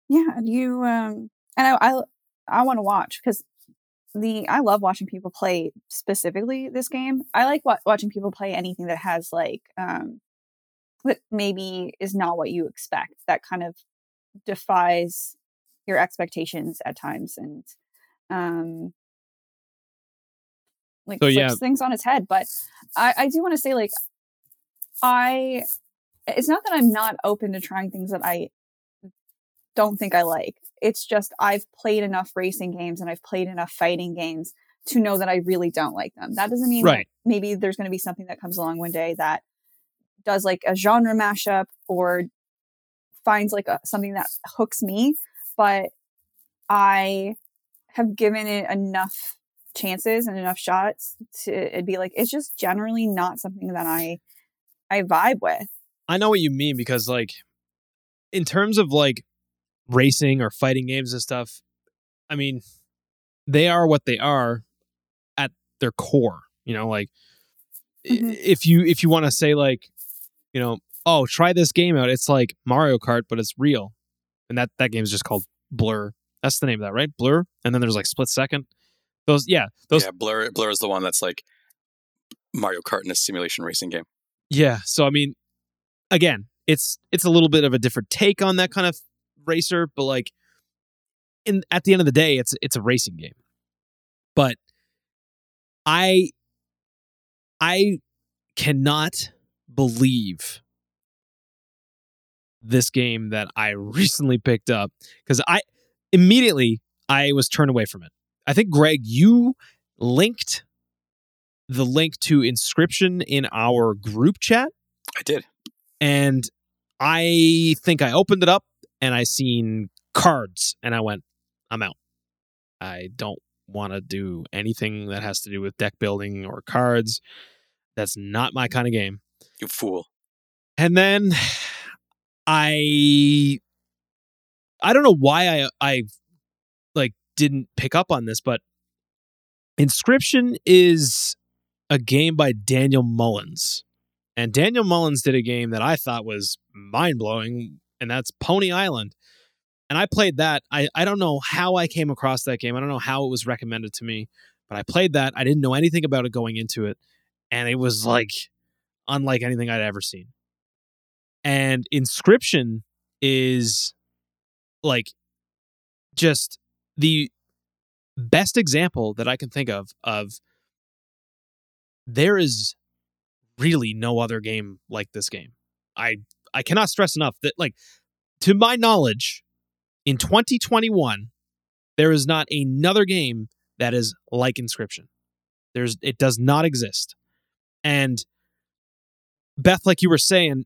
yeah, and you um, and I I, I want to watch because the I love watching people play specifically this game. I like wa- watching people play anything that has like um that maybe is not what you expect. That kind of defies your expectations at times and um like So, flips yeah. things on its head. But I, I do want to say like I it's not that I'm not open to trying things that I don't think I like. It's just I've played enough racing games and I've played enough fighting games to know that I really don't like them. That doesn't mean that maybe there's going to be something that comes along one day that does like a genre mashup or finds like a, something that hooks me, but I have given it enough chances and enough shots to it'd be like it's just generally not something that I I vibe with. I know what you mean because like in terms of like racing or fighting games and stuff, I mean, they are what they are at their core. You know, like i- Mhm. if you if you want to say like, you know, oh, try this game out. It's like Mario Kart, but it's real, and that that game is just called Blur. That's the name of that, right? Blur. And then there's like Split Second. Those, yeah, those, yeah, Blur Blur is the one that's like Mario Kart in a simulation racing game. Yeah. So I mean, again, it's it's a little bit of a different take on that kind of racer, but like in at the end of the day, it's it's a racing game. But I I cannot believe this game that I <laughs> recently picked up because I immediately I was turned away from it. I think Greg, you linked the link to inscryption in our group chat I did. and I think I opened it up and I seen cards and I went, I'm out. I don't want to do anything that has to do with deck building or cards. That's not my kind of game. You fool. And then I I don't know why I I like didn't pick up on this, but Inscryption is a game by Daniel Mullins. And Daniel Mullins did a game that I thought was mind blowing, and that's Pony Island. And I played that. I, I don't know how I came across that game. I don't know how it was recommended to me, but I played that. I didn't know anything about it going into it. And it was like unlike anything I'd ever seen. And Inscryption is like just the best example that I can think of of there is really no other game like this game. I I cannot stress enough that like to my knowledge in 2021 there is not another game that is like Inscryption. There's it does not exist. And Beth like you were saying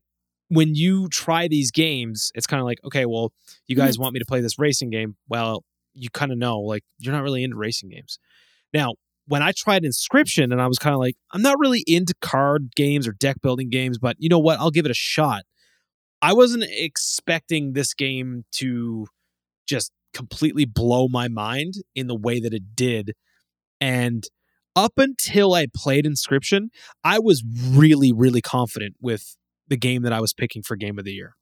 when you try these games, it's kind of like, okay, well, you mm-hmm. guys want me to play this racing game. Well, you kind of know, like, you're not really into racing games. Now, when I tried Inscryption and I was kind of like, I'm not really into card games or deck building games, but you know what? I'll give it a shot. I wasn't expecting this game to just completely blow my mind in the way that it did. And up until I played Inscryption, I was really, really confident with the game that I was picking for game of the year.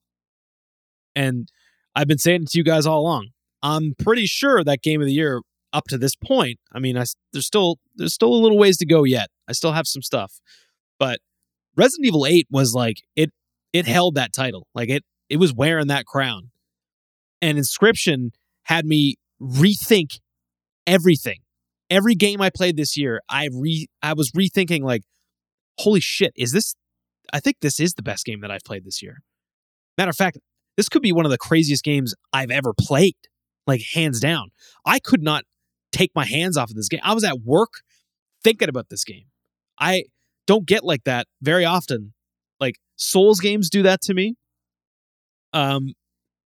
And I've been saying it to you guys all along. I'm pretty sure that game of the year up to this point, I mean, I, there's still there's still a little ways to go yet. I still have some stuff. But Resident Evil 8 was like it it held that title. Like it it was wearing that crown. And Inscryption had me rethink everything. Every game I played this year, I re I was rethinking like holy shit, is this I think this is the best game that I've played this year. Matter of fact, this could be one of the craziest games I've ever played, like hands down. I could not take my hands off of this game. I was at work thinking about this game. I don't get like that very often. Souls games do that to me. Um,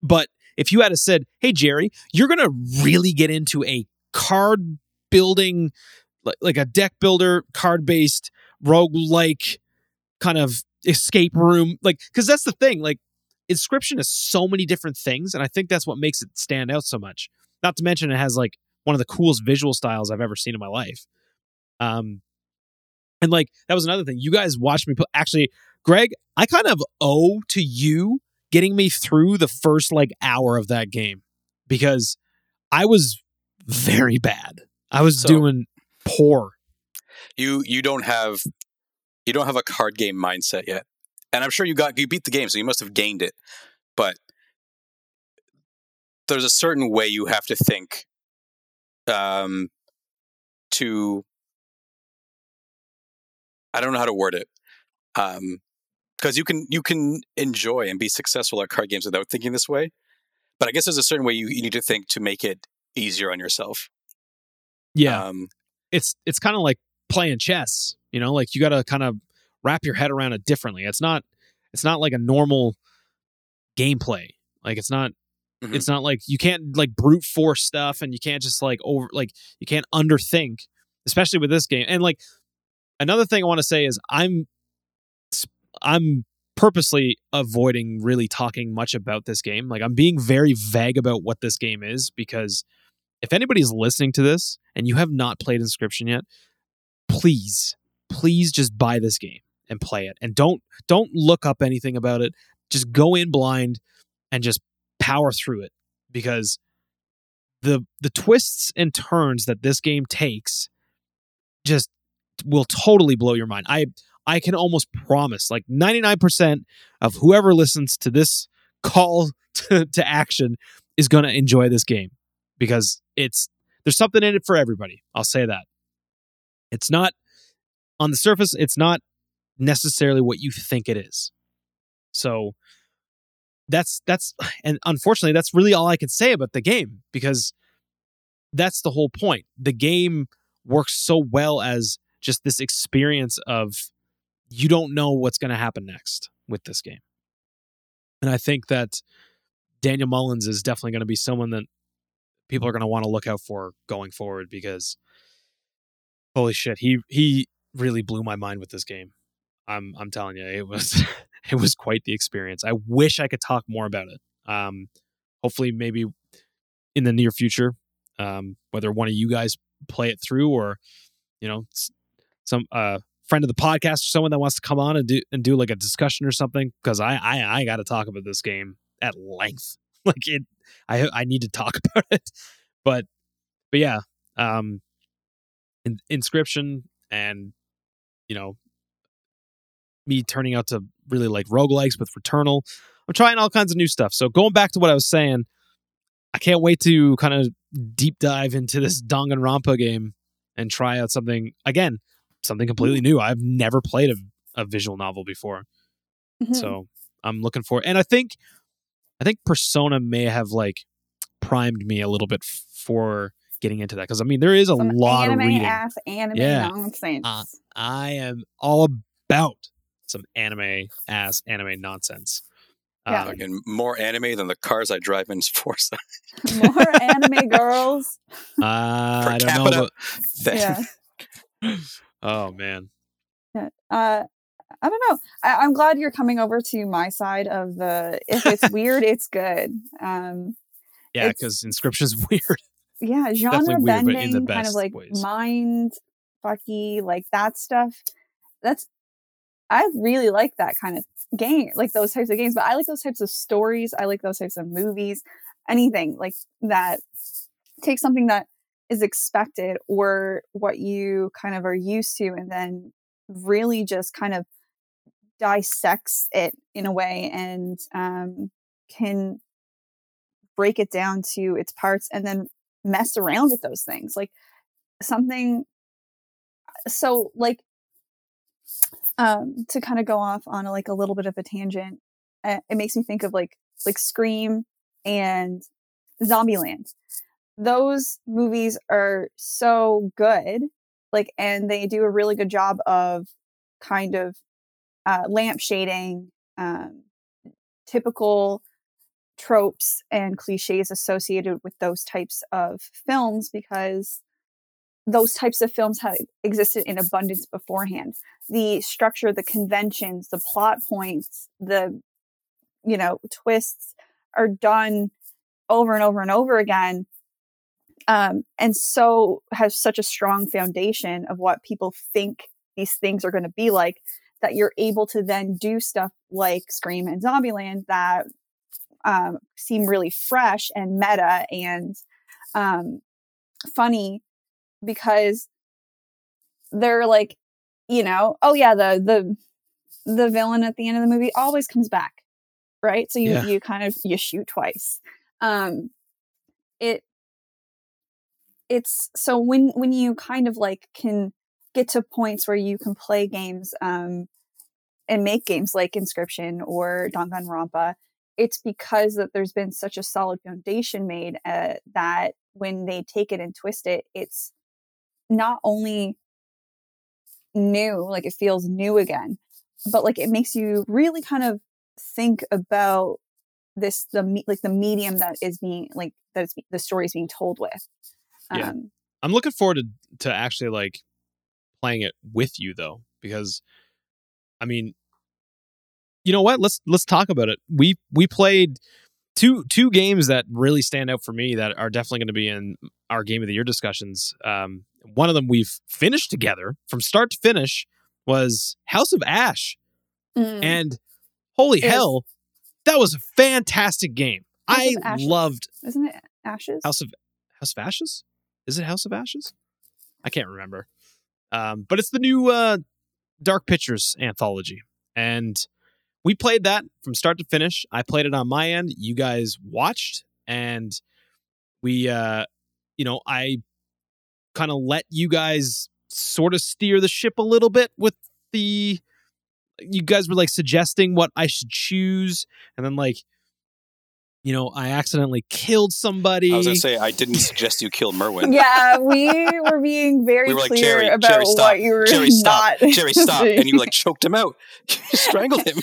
but if you had a said, "Hey Jerry, you're gonna really get into a card building, like, like a deck builder, card based rogue like kind of escape room like because that's the thing like inscryption is so many different things and i think that's what makes it stand out so much. Not to mention it has like one of the coolest visual styles i've ever seen in my life. Um and like that was another thing. You guys watched me put actually greg i kind of owe to you getting me through the first like hour of that game because i was very bad. I was So- doing poor. You you don't have you don't have a card game mindset yet, and I'm sure you got you beat the game, so you must have gained it. But there's a certain way you have to think, um, to I don't know how to word it, um, because you can you can enjoy and be successful at card games without thinking this way. But I guess there's a certain way you, you need to think to make it easier on yourself. yeah Um, it's it's kind of like playing chess you know like you got to kind of wrap your head around it differently it's not it's not like a normal gameplay like it's not Mhm. it's not like you can't like brute force stuff and you can't just like over like you can't underthink especially with this game and like another thing i want to say is i'm i'm purposely avoiding really talking much about this game. Like i'm being very vague about what this game is because if anybody's listening to this and you have not played inscryption yet please please just buy this game and play it. And don't don't look up anything about it. Just go in blind and just power through it because the the twists and turns that this game takes just will totally blow your mind. I i can almost promise like 99% of whoever listens to this call <laughs> to, to action is going to enjoy this game because it's there's something in it for everybody. I'll say that. It's not on the surface it's not necessarily what you think it is. So that's that's <sighs> and unfortunately that's really all i can say about the game because that's the whole point. The game works so well as just this experience of you don't know what's going to happen next with this game. And i think that daniel mullins is definitely going to be someone that people are going to want to look out for going forward because holy shit he he really blew my mind with this game. I'm i'm telling you it was <laughs> it was quite the experience. I wish i could talk more about it. Um hopefully maybe in the near future um whether one of you guys play it through or you know some uh friend of the podcast or someone that wants to come on and do and do like a discussion or something because i i i got to talk about this game at length <laughs> like it i i need to talk <laughs> about it but but yeah um in, inscryption and you know me turning out to really like roguelikes with Returnal. I'm trying all kinds of new stuff. So going back to what I was saying, I can't wait to kind of deep dive into this Danganronpa game and try out something again, something completely new. I've never played a, a visual novel before. Mhm. So I'm looking for and I think I think Persona may have like primed me a little bit for getting into that because I mean there is a Some lot of anime reading. ass anime Yeah. nonsense. Uh, I am all about some anime ass anime nonsense. Yeah. Um, Fucking more anime than the cars I drive in <laughs> Forza. <laughs> More anime girls. uh, I don't capita. know. but- Yeah. <laughs> oh man, Yeah. Uh, I don't know. I, I'm glad you're coming over to my side of the. If it's <laughs> weird, it's good. Um, yeah, because inscryption's <laughs> weird. yeah, genre weird, bending, kind of like ways. mind fucky, like that stuff. That's I really like that kind of game, like those types of games. But I like those types of stories. I like those types of movies. Anything like that take something that is expected or what you kind of are used to, and then really just kind of dissects it in a way and um, can break it down to its parts and then mess around with those things like something so like um to kind of go off on a, like a little bit of a tangent uh, it makes me think of like like scream and Zombie zombieland those movies are so good like and they do a really good job of kind of uh, lamp shading um, typical tropes and cliches associated with those types of films because those types of films have existed in abundance beforehand. The structure the conventions the plot points the you know twists are done over and over and over again um, and so has such a strong foundation of what people think these things are going to be like that you're able to then do stuff like Scream and Zombieland that um, seem really fresh and meta and um, funny because they're like, you know, oh yeah, the the the villain at the end of the movie always comes back, right? So you Yeah. you kind of you shoot twice. Um, it it's so when when you kind of like can get to points where you can play games um and make games like Inscryption or Danganronpa, it's because that there's been such a solid foundation made uh, that when they take it and twist it, it's not only new, like it feels new again, but like it makes you really kind of think about this the like the medium that is being like that the story is being told with. Yeah. Um, I'm looking forward to to actually like playing it with you though, because I mean, you know what? Let's let's talk about it. We we played two two games that really stand out for me that are definitely going to be in our game of the year discussions. Um, one of them we've finished together from start to finish was House of Ash, mm, and holy Yes. hell, that was a fantastic game. House I loved isn't it Ashes? House of House of Ashes. Is it House of Ashes? I can't remember. Um, but it's the new uh, Dark Pictures anthology, and we played that from start to finish. I played it on my end. You guys watched, and we, uh, you know, I kind of let you guys sort of steer the ship a little bit with the. You guys were like suggesting what I should choose, and then like. You know, I accidentally killed somebody. I was gonna say I didn't suggest you kill Merwin. yeah, we were being very We were like, clear "Jerry, about Jerry, stop. what you were Jerry, stop. not. Jerry, stop! And you like <laughs> choked him out. <laughs> You strangled him.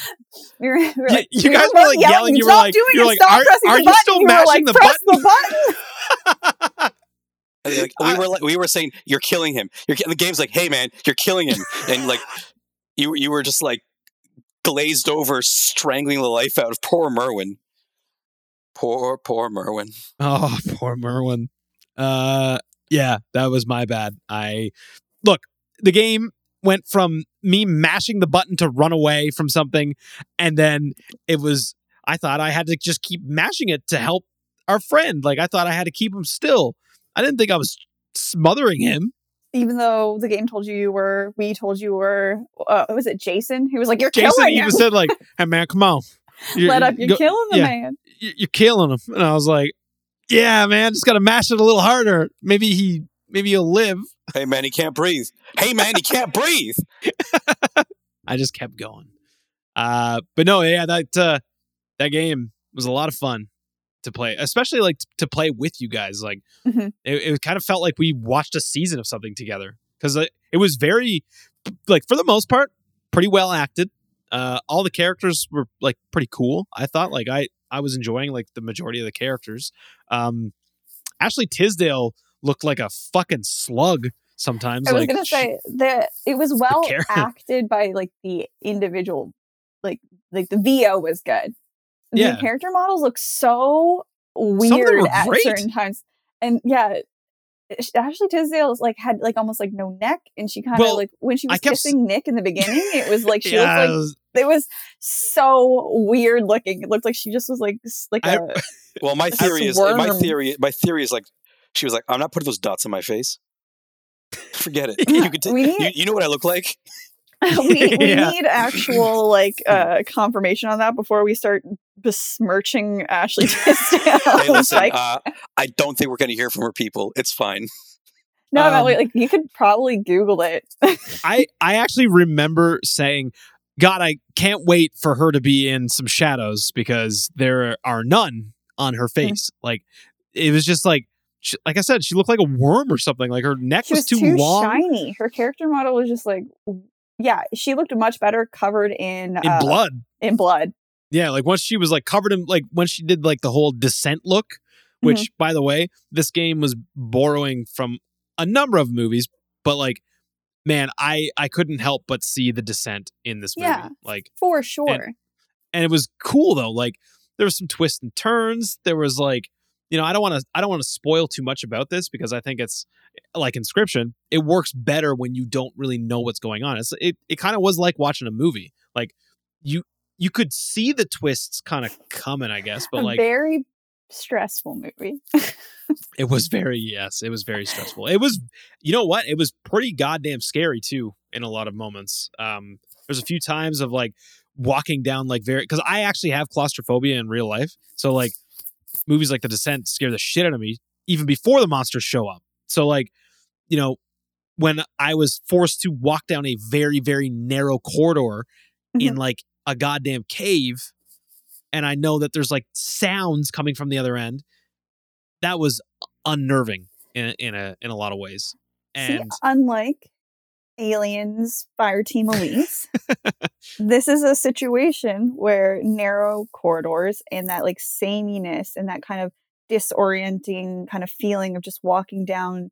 we were, we were Yeah, like, you guys were, like, yelling, you were "Stop like- doing you were it, like, stop "Are- pressing are the you button." still You were mashing like, the press the button. <laughs> And like, we were like, we were saying, "You're killing him." You're the game's like, "Hey, man, you're killing him," and like, you you were just like glazed over, strangling the life out of poor Merwin. Poor, poor Merwin. <laughs> Oh, poor Merwin. Uh, yeah, that was my bad. I look. The game went from me mashing the button to run away from something, and then it was. I thought I had to just keep mashing it to help our friend. Like I thought I had to keep him still. I didn't think I was smothering him. even though the game told you you were, we told you were, uh, was it Jason? Who was like, "You're Jason killing even him. said like, <laughs> "Hey man, come on, You're- Let up, you're go- killing the yeah. man." you- you're killing him." And I was like, "Yeah, man, just gotta mash it a little harder. Maybe he, maybe he'll live." Hey man, he can't breathe. Hey man, he can't breathe. <laughs> I just kept going. Uh, but no, yeah, that uh, that game was a lot of fun to play, especially like t- to play with you guys. Like Mhm. it, it kind of felt like we watched a season of something together because it, it was very, like for the most part, pretty well acted. Uh, all the characters were like pretty cool. I thought like I I was enjoying like the majority of the characters. Um, Ashley Tisdale looked like a fucking slug sometimes. I was like gonna say that it was <laughs> well <laughs> acted by like the individual, like like the VO was good. Yeah. The character models look so weird at great. certain times, and yeah. sh- Ashley Tisdale like had like almost like no neck, and she kind of Well, like when she was kept s- kissing Nick in the beginning, it was like <laughs> she yeah, looked like was- it was so weird looking. It looked like she just was like like I- a <laughs> Well, my A theory is my theory. My theory is like she was like, I'm not putting those dots on my face. <laughs> Forget it. You, could t- We need- you, you know what I look like? <laughs> we, we Yeah. need actual like uh confirmation on that before we start besmirching Ashley Tisdale. Hey, listen. like, uh, I don't think we're going to hear from her people. It's fine. no, no, um, like, like you could probably Google it. I I actually remember saying, "God, I can't wait for her to be in some shadows because there are none on her face." Like it was just like, she, like I said, she looked like a worm or something. Like her neck was, was too, too long shiny. Her character model was just like, yeah, she looked much better covered in in uh, blood. In blood. Yeah, like once she was like covered in like when she did like the whole descent look, which Mm-hmm. by the way, this game was borrowing from a number of movies, but like. Man, I I couldn't help but see the descent in this movie. Yeah. Like For sure. and it was cool though like there was some twists and turns there was like you know i don't want to i don't want to spoil too much about this because i think it's like inscryption it works better when you don't really know what's going on it's it, it kind of was like watching a movie like you you could see the twists kind of coming i guess but like very stressful movie. <laughs> it was very yes it was very stressful. It was you know what? It was pretty goddamn scary too in a lot of moments. Um there's a few times of like walking down like very because i actually have claustrophobia in real life. So like movies like the descent scare the shit out of me even before the monsters show up. So like you know when i was forced to walk down a very very narrow corridor in like a goddamn cave and i know that there's like sounds coming from the other end that was unnerving in, in a in a lot of ways. See, and unlike Aliens Fireteam Elite, <laughs> this is a situation where narrow corridors and that like sameness and that kind of disorienting kind of feeling of just walking down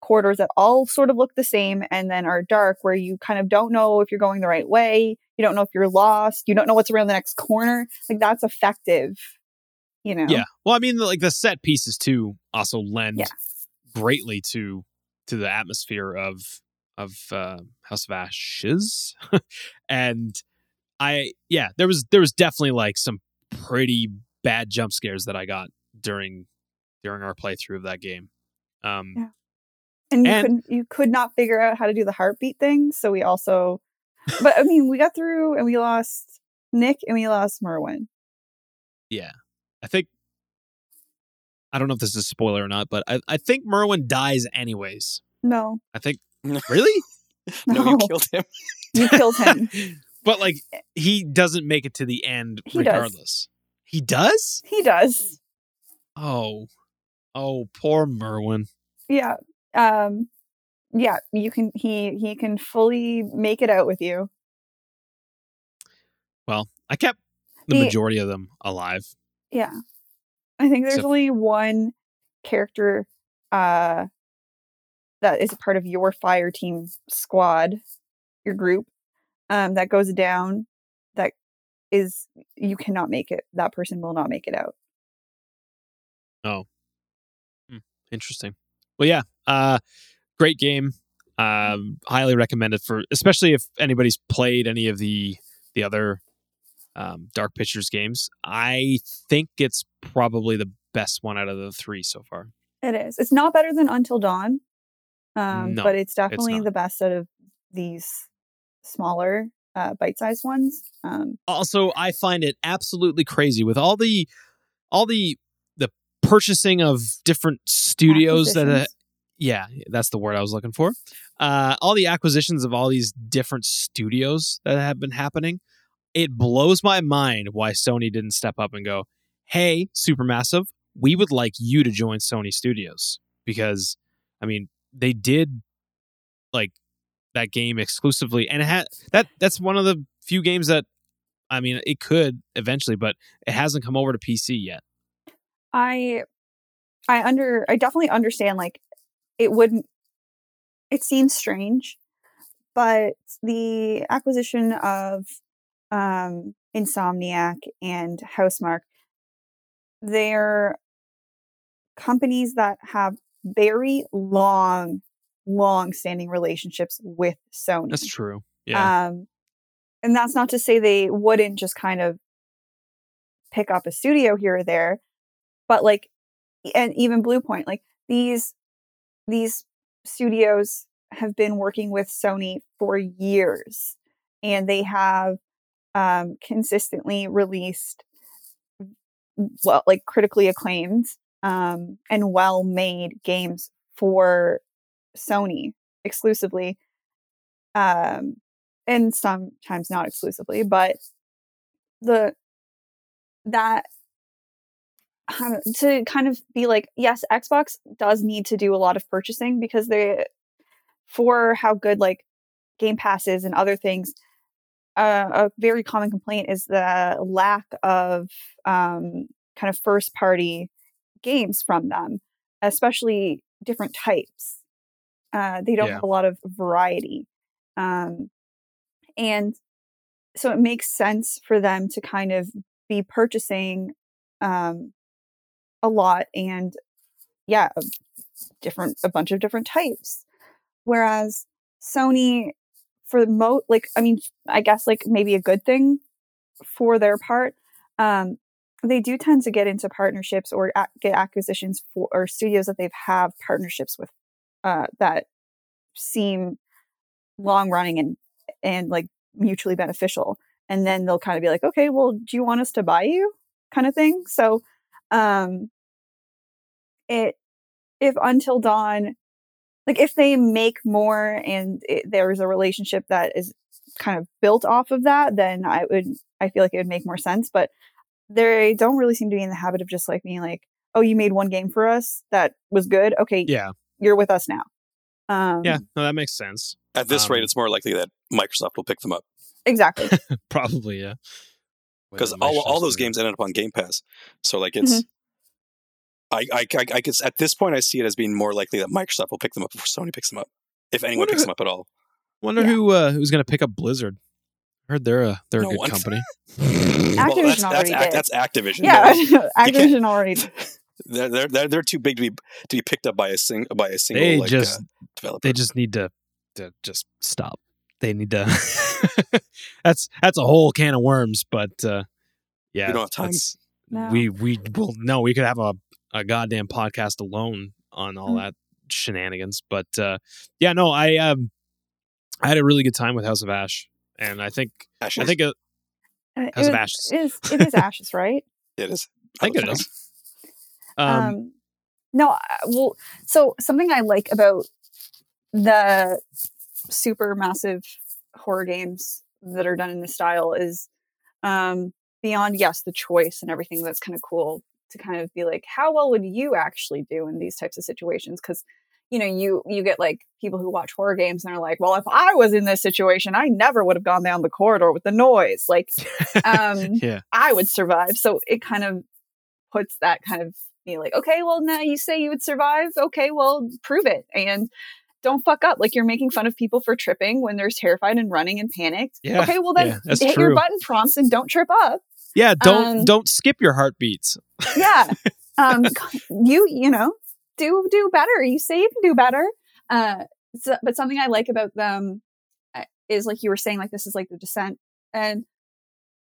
corridors that all sort of look the same and then are dark where you kind of don't know if you're going the right way you don't know if you're lost you don't know what's around the next corner like that's effective you know yeah well i mean like the set pieces too also lend Yeah. greatly to to the atmosphere of of uh house of ashes <laughs> and i yeah there was there was definitely like some pretty bad jump scares that i got during during our playthrough of that game um Yeah. and you And- couldn't you could not figure out how to do the heartbeat thing so we also but i mean we got through and we lost nick and we lost merwin Yeah. I think I don't know if this is a spoiler or not, but I, I think Merwin dies anyways. no I think <laughs> really? No, No. you killed him. you killed him <laughs> but like he doesn't make it to the end He does. regardless. He does? he does Oh. Oh, poor Merwin. yeah um yeah you can he he can fully make it out with you Well, I kept the He- majority of them alive. yeah i think there's Except- only one character uh that is a part of your fire team squad your group um that goes down that is you cannot make it that person will not make it out Oh. Interesting. Well, yeah. Uh great game. Um highly recommended for especially if anybody's played any of the the other um Dark Pictures games. I think it's probably the best one out of the 3 so far. It is. It's not better than Until Dawn. Um, No, but it's definitely not. the best out of these smaller, uh, bite-sized ones. Um, also i find it absolutely crazy with all the all the the purchasing of different studios that uh. Yeah that's the word i was looking for uh all the acquisitions of all these different studios that have been happening it blows my mind why sony didn't step up and go hey supermassive we would like you to join sony studios because i mean they did like that game exclusively and it had that that's one of the few games that I mean, it could eventually, but it hasn't come over to PC yet. I I under I definitely understand like it wouldn't it seems strange, but the acquisition of um Insomniac and Housemarque they're companies that have very long long standing relationships with Sony. That's true. Yeah. Um, and that's not to say they wouldn't just kind of pick up a studio here or there, but like, and even Bluepoint, like these these studios have been working with Sony for years, and they have um, consistently released well, like critically acclaimed um, and well made games for Sony exclusively. Um, and sometimes not exclusively, but the that um, to kind of be like, yes, Xbox does need to do a lot of purchasing because they, for how good like Game Pass is and other things, uh, a very common complaint is the lack of um, kind of first party games from them, especially different types. Uh, they don't Yeah. have a lot of variety. Um, and so it makes sense for them to kind of be purchasing um, a lot and yeah different a bunch of different types. Whereas sony for the mo like i mean i guess like maybe a good thing for their part um they do tend to get into partnerships or ac- get acquisitions for or studios that they've have partnerships with uh that seem long running and and like mutually beneficial. And then they'll kind of be like okay well do you want us to buy you? kind of thing. So um it if until dawn like if they make more and it, there's a relationship that is kind of built off of that then i would i feel like it would make more sense but they don't really seem to be in the habit of just like being like oh you made one game for us that was good okay yeah. you're with us now um Yeah. No, that makes sense. At this Um, rate, it's more likely that Microsoft will pick them up exactly <laughs> Probably, yeah. Because all, all those games ended up on Game Pass. So like it's. Mm-hmm. I, I, I, I could, at this point, I see it as being more likely that Microsoft will pick them up before Sony picks them up, if anyone What picks if- them up at all. Wonder Yeah. who uh, who's going to pick up Blizzard. I heard they're a they're No a good one. company. <laughs> well, Activision that's, that's, already Act- did. that's Activision. yeah They're- <laughs> activision already <laughs> They're, they're, they're, they're too big to be to be picked up by a sing by a single They like, just uh, developer. they just need to to just stop. They need to. <laughs> that's that's a whole can of worms, but uh, yeah, We don't have time. No. We we will no, we could have a a goddamn podcast alone on all Mm. that shenanigans. But uh, yeah, no, I um I had a really good time with House of Ash, and I think Ashes. I think it, Uh, House it of Ashes. it is it is ashes right <laughs> it is. I think it is. Um, um, no well so something i like about the Supermassive horror games that are done in this style is um beyond yes the choice and everything that's kind of cool to kind of be like how well would you actually do in these types of situations because you know you you get like people who watch horror games and are like well if i was in this situation i never would have gone down the corridor with the noise like <laughs> um yeah, I would survive. So it kind of puts that kind of you know, like, okay, well now you say you would survive. Okay, well prove it and don't fuck up. Like you're making fun of people for tripping when they're terrified and running and panicked. Yeah, okay, well then yeah, that's hit your button prompts and don't trip up. yeah. Don't Um, don't skip your heartbeats. <laughs> Yeah. um <laughs> you you know do do better. You say you can do better. Uh so, but something I like about them uh, is like you were saying like this is like the descent and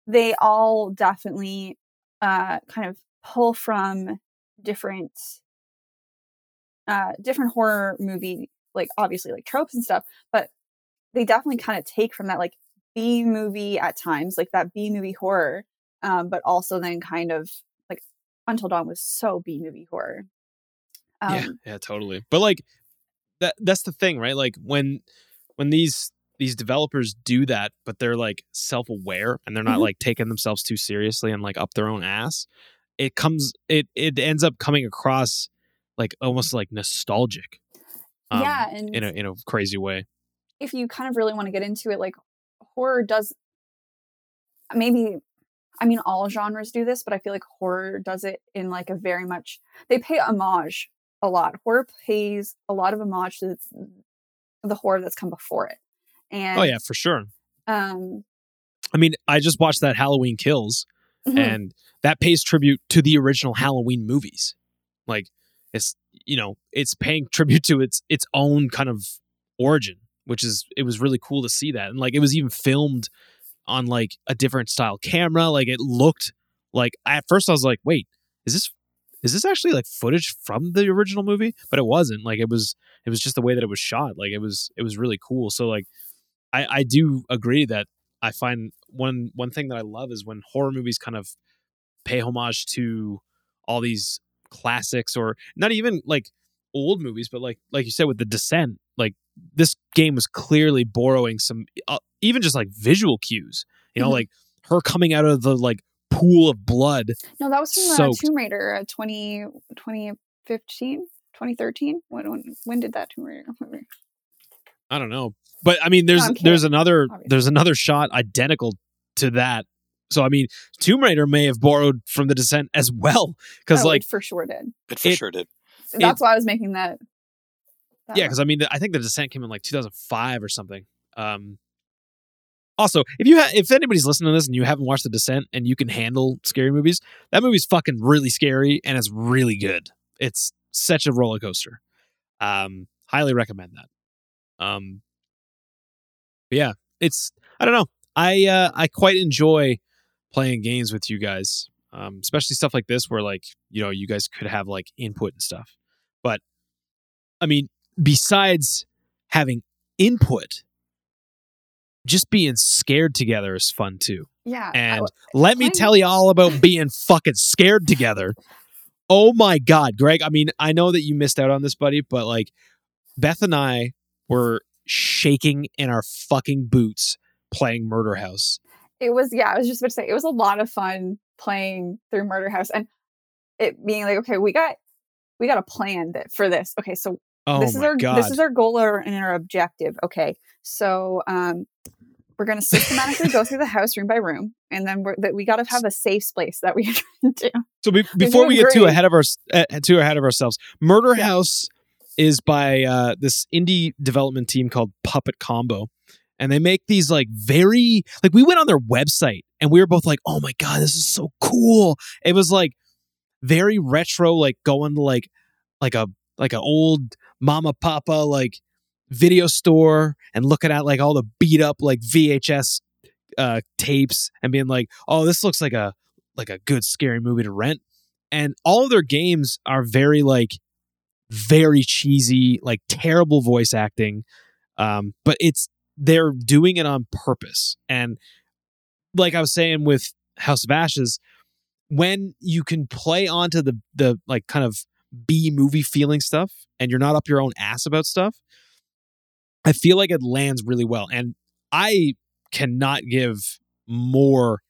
they all definitely uh kind of pull from different uh different horror movie like obviously like tropes and stuff, but they definitely kind of take from that like B movie at times, like that B movie horror, um, but also then kind of like Until Dawn was so B movie horror. Um, yeah, yeah, totally. But like that that's the thing, right? Like when when these these developers do that, but they're like self-aware and they're not Mhm. like taking themselves too seriously and like up their own ass, it comes it it ends up coming across like almost like nostalgic. Um, yeah, and in a in a crazy way. if you kind of really want to get into it, like horror does maybe I mean all genres do this, but I feel like horror does it in like a very much they pay homage a lot. Horror pays a lot of homage to the, horror that's come before it. And Oh yeah, for sure. um I mean, I just watched that Halloween Kills mhm. and that pays tribute to the original Halloween movies. Like it's you know, it's paying <laughs> tribute to its its own kind of origin, which is it was really cool to see that. And like it was even filmed on like a different style camera. Like it looked like at first I was like, wait, is this is this actually like footage from the original movie? But it wasn't. Like it was it was just the way that it was shot. Like it was it was really cool. So like I I do agree that I find one one thing that I love is when horror movies kind of pay homage to all these classics or not even like old movies but like like you said with the descent like this game was clearly borrowing some uh, even just like visual cues you know Mhm. like her coming out of the like pool of blood no, that was from uh. Tomb Raider uh, 20, 2015, 2013. When, when when did that Tomb Raider? i don't know but i mean there's I'm there's another obviously. there's another shot identical to that so i mean tomb raider may have borrowed from the descent as well because Oh, like it for sure did. It for It- sure did. That's why I was making that. that yeah because i mean the, i think the descent came in like 2005 or something um also if you ha- if anybody's listening to this and you haven't watched the descent and you can handle scary movies that movie's fucking really scary and it's really good it's such a roller coaster um highly recommend that um but yeah it's i don't know i uh i quite enjoy playing games with you guys um especially stuff like this where like you know you guys could have like input and stuff but i mean besides having input just being scared together is fun too yeah. And let me tell you all about being fucking scared together. Oh my God, Greg. I mean, I know that you missed out on this, buddy, but like Beth and I were shaking in our fucking boots playing Murder House. It was yeah i was just about to say it was a lot of fun playing through murder house and it being like okay we got we got a plan that for this. Okay so Oh this is our God. this is our goal or, and our objective okay? So um we're going to systematically go through the house room by room and then we're that we got to have a safe space that we can <laughs> do So be- before we get too ahead of our uh, too ahead of ourselves, Murder Yeah. House is by uh, this indie development team called Puppet Combo, and they make these like very like we went on their website and we were both like, oh my god, this is so cool. It was like very retro, like going to like like a like an old mama papa like video store and looking at like all the beat up like VHS uh tapes and being like, oh, this looks like a like a good scary movie to rent. And all of their games are very like very cheesy, like terrible voice acting. Um, but it's they're doing it on purpose. And like I was saying with House of Ashes, when you can play onto the the like kind of B movie feeling stuff and you're not up your own ass about stuff, I feel like it lands really well. And I cannot give more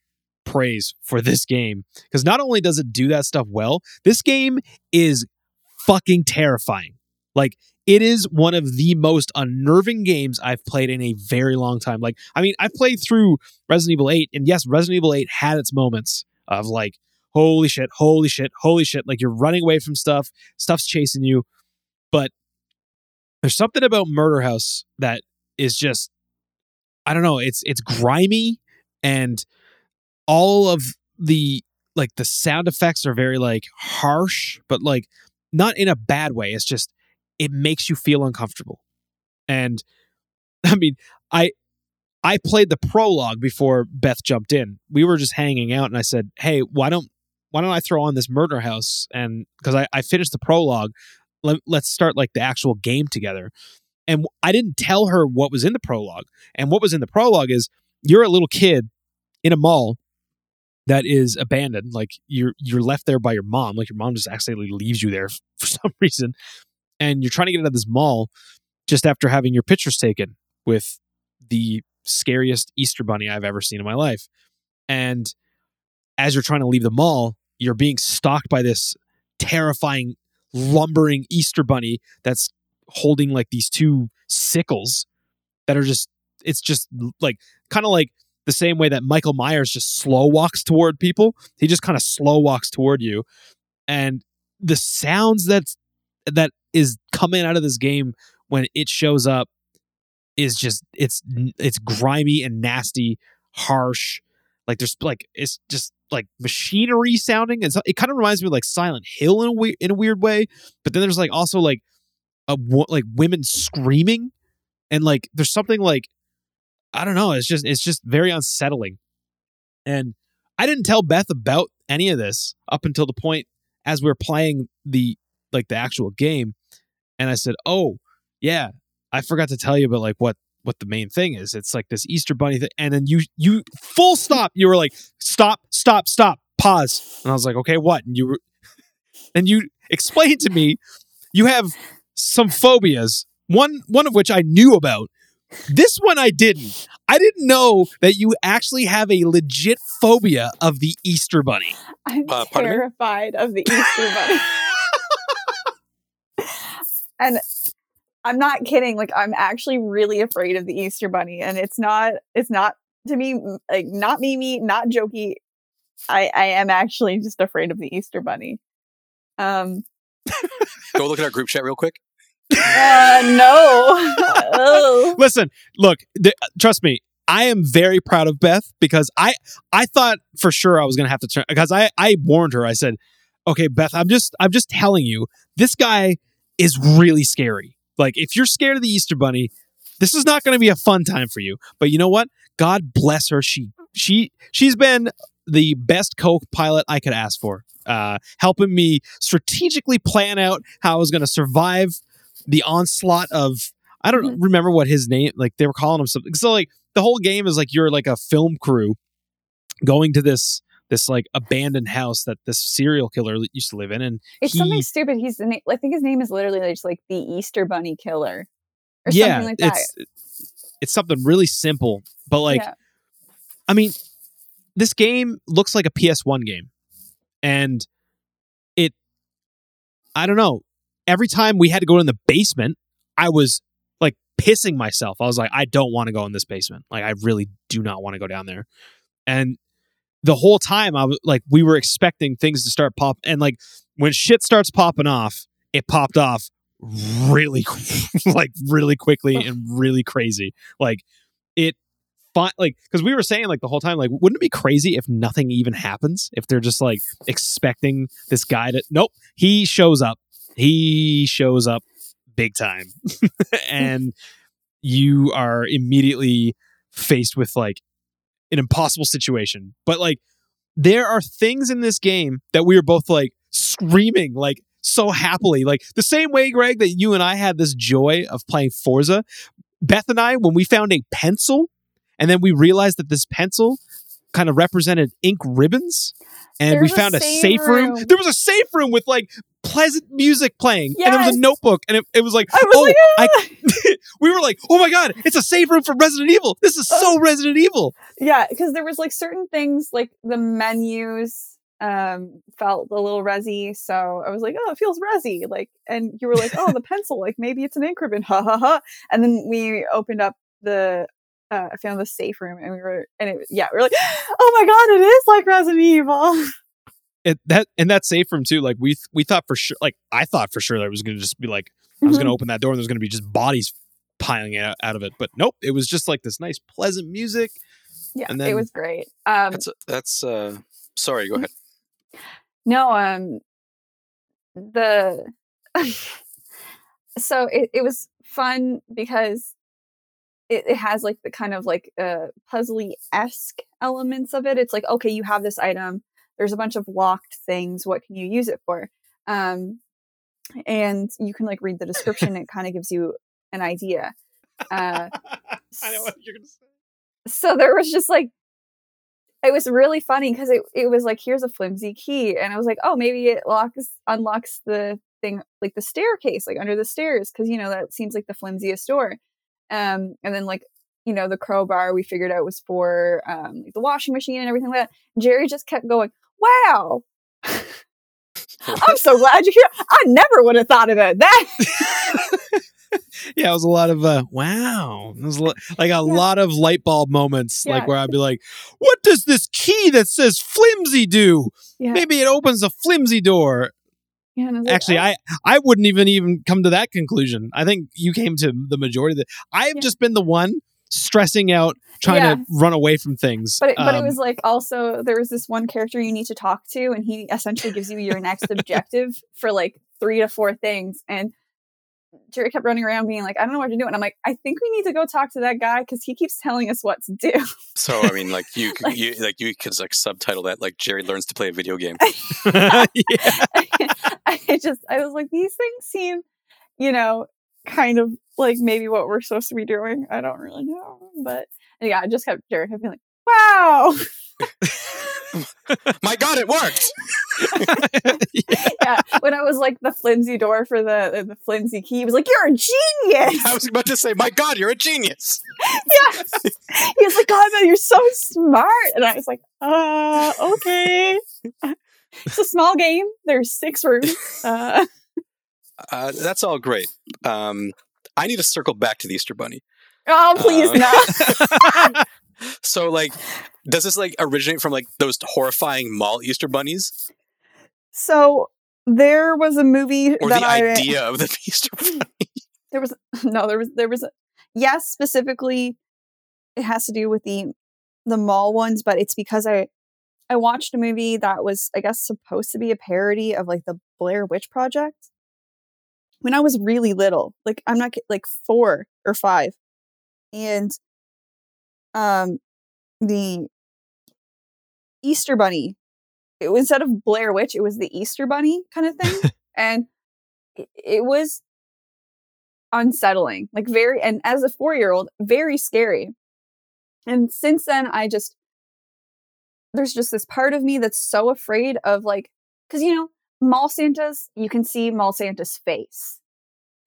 praise for this game because not only does it do that stuff well, this game is fucking terrifying. Like it is one of the most unnerving games I've played in a very long time. Like I mean, I played through Resident Evil 8 and yes, Resident Evil 8 had its moments of like holy shit, holy shit, holy shit, like you're running away from stuff, stuff's chasing you. But there's something about Murder House that is just I don't know, it's it's grimy and all of the like the sound effects are very like harsh, but like not in a bad way. It's just it makes you feel uncomfortable. And <laughs> I mean, I I played the prologue before Beth jumped in. We were just hanging out and I said, "Hey, why don't why don't I throw on this murder house and because I, I finished the prologue, let, let's start like the actual game together." And I didn't tell her what was in the prologue. And what was in the prologue is you're a little kid in a mall that is abandoned. Like you're you're left there by your mom. Like your mom just accidentally leaves you there <laughs> for some reason. And you're trying to get out of this mall just after having your pictures taken with the scariest Easter bunny I've ever seen in my life. And as you're trying to leave the mall, you're being stalked by this terrifying lumbering Easter bunny that's holding like these two sickles that are just it's just like kind of like the same way that Michael Myers just slow walks toward people. He just kind of slow walks toward you. And the sounds that's that is coming out of this game when it shows up is just it's it's grimy and nasty, harsh. Like there's like it's just like machinery sounding, and so it kind of reminds me of like Silent Hill in a we- in a weird way. But then there's like also like a like women screaming, and like there's something like I don't know. It's just it's just very unsettling, and I didn't tell Beth about any of this up until the point as we are playing the like the actual game, and I said, "Oh yeah, I forgot to tell you about like what what the main thing is. It's like this Easter bunny thing. And then you you full stop. You were like, stop, stop, stop, pause. And I was like, okay, what? And you were, <laughs> and you explained to me you have some phobias. One one of which I knew about. This one I didn't. I didn't know that you actually have a legit phobia of the Easter bunny. I'm Uh, terrified of the Easter bunny. <laughs> and I'm not kidding. Like I'm actually really afraid of the Easter bunny, and it's not. It's not to me like not Mimi, not jokey. I I am actually just afraid of the Easter bunny. Um. Go look at our group chat real quick. Uh, no. <laughs> Listen, look, th- trust me. I am very proud of Beth because I I thought for sure I was gonna have to turn because I I warned her. I said, "Okay, Beth, I'm just I'm just telling you, this guy is really scary. Like if you're scared of the Easter Bunny, this is not going to be a fun time for you. But you know what? God bless her. She she she's been the best co-pilot I could ask for, uh, helping me strategically plan out how I was going to survive the onslaught of I don't remember what his name like they were calling him something. So like the whole game is like you're like a film crew going to this this like abandoned house that this serial killer used to live in and It's he- something stupid. He's the name. I think his name is literally just like the Easter bunny killer, or yeah something like that. it's it's something really simple but like yeah. I mean, this game looks like a PS1 game. And it, I don't know. Every time we had to go in the basement, I was like pissing myself. I was like, I don't want to go in this basement. Like, I really do not want to go down there. And the whole time, I was like, we were expecting things to start pop. And like, when shit starts popping off, it popped off really, <laughs> like, really quickly and really crazy. Like, it like because we were saying like the whole time like wouldn't it be crazy if nothing even happens if they're just like expecting this guy to nope he shows up he shows up big time <laughs> and you are immediately faced with like an impossible situation but like there are things in this game that we are both like screaming like so happily like the same way greg that you and i had this joy of playing forza beth and i when we found a pencil and then we realized that this pencil kind of represented ink ribbons and we There's a found a save safe room. room. there was a safe room with like pleasant music playing and there was a notebook and it, it was like I was oh like, I, "Ah!" <laughs> we were like oh my god it's a safe room for resident evil this is so resident evil yeah, because there was like certain things like the menus um felt a little resi, so I was like, oh, it feels resi, like, and you were like, oh, the <laughs> pencil, like maybe it's an ink ribbon ha ha ha, and then we opened up the. Uh, I found the safe room and we were, and it, yeah, we were like, <gasps> oh my god, it is like Resident Evil. <laughs> it, that and that safe room too like we th- we thought for sure like i thought for sure that it was gonna just be like i was gonna open that door and there's gonna be just bodies piling out, out of it but nope it was just like this nice pleasant music yeah, And it was great. Um, That's that's uh sorry, go ahead. No, um the <laughs> so it, it was fun because it, it has like the kind of like uh puzzly esque elements of it. It's like, okay, you have this item, there's a bunch of locked things, what can you use it for? Um and you can like read the description, it kind of gives you an idea. Uh, <laughs> I know what you're gonna say. so there was just like it was really funny because it, it was like here's a flimsy key and i was like oh maybe it locks unlocks the thing like the staircase like under the stairs because you know that seems like the flimsiest door um and then like you know the crowbar we figured out was for um the washing machine and everything like that jerry just kept going wow <laughs> i'm so glad you're here i never would have thought about <laughs> that yeah, it was a lot of uh, wow. It was like a lot of light bulb moments, like where I'd be like, "What does this key that says flimsy do? yeah, Maybe it opens a flimsy door." yeah I like, Actually, "Oh." I I wouldn't even even come to that conclusion. I think you came to the majority of the. I have Yeah. just been the one stressing out, trying Yeah. to run away from things. But it, but it Um, was like also there was this one character you need to talk to, and he essentially gives you your next objective <laughs> for like three to four things. And Jerry kept running around being like, I don't know what to do. And I'm like, I think we need to go talk to that guy because he keeps telling us what to do. So I mean, like you, <laughs> Like- you like you could like subtitle that like Jerry learns to play a video game. <laughs> yeah. I just I was like, these things seem, you know, kind of like maybe what we're supposed to be doing. I don't really know. But yeah, I just kept kept being like, wow. <laughs> My God, it worked! <laughs> yeah, when I was like the flimsy door for the the flimsy key, he was like, "You're a genius." I was about to say, my God, you're a genius. <laughs> yeah, he was like, "God, man, you're so smart," and I was like, "Uh, okay." It's a small game. There's six rooms. Uh, Uh, that's all great. Um, I need to circle back to the Easter Bunny. oh, please Uh, no. <laughs> So, like, <laughs> does this like originate from like those horrifying mall Easter bunnies, So there was a movie or that the I idea of the <laughs> Easter Bunny? there was no there was there was a, yes specifically it has to do with the the mall ones but it's because i i watched a movie that was i guess supposed to be a parody of like the blair witch project when i was really little like i'm not like four or five and um the easter bunny it instead of blair witch it was the easter bunny kind of thing <laughs> and it, it was unsettling like very and as a four year old very scary and since then i just there's just this part of me that's so afraid of like because you know mall santas you can see mall santa's face.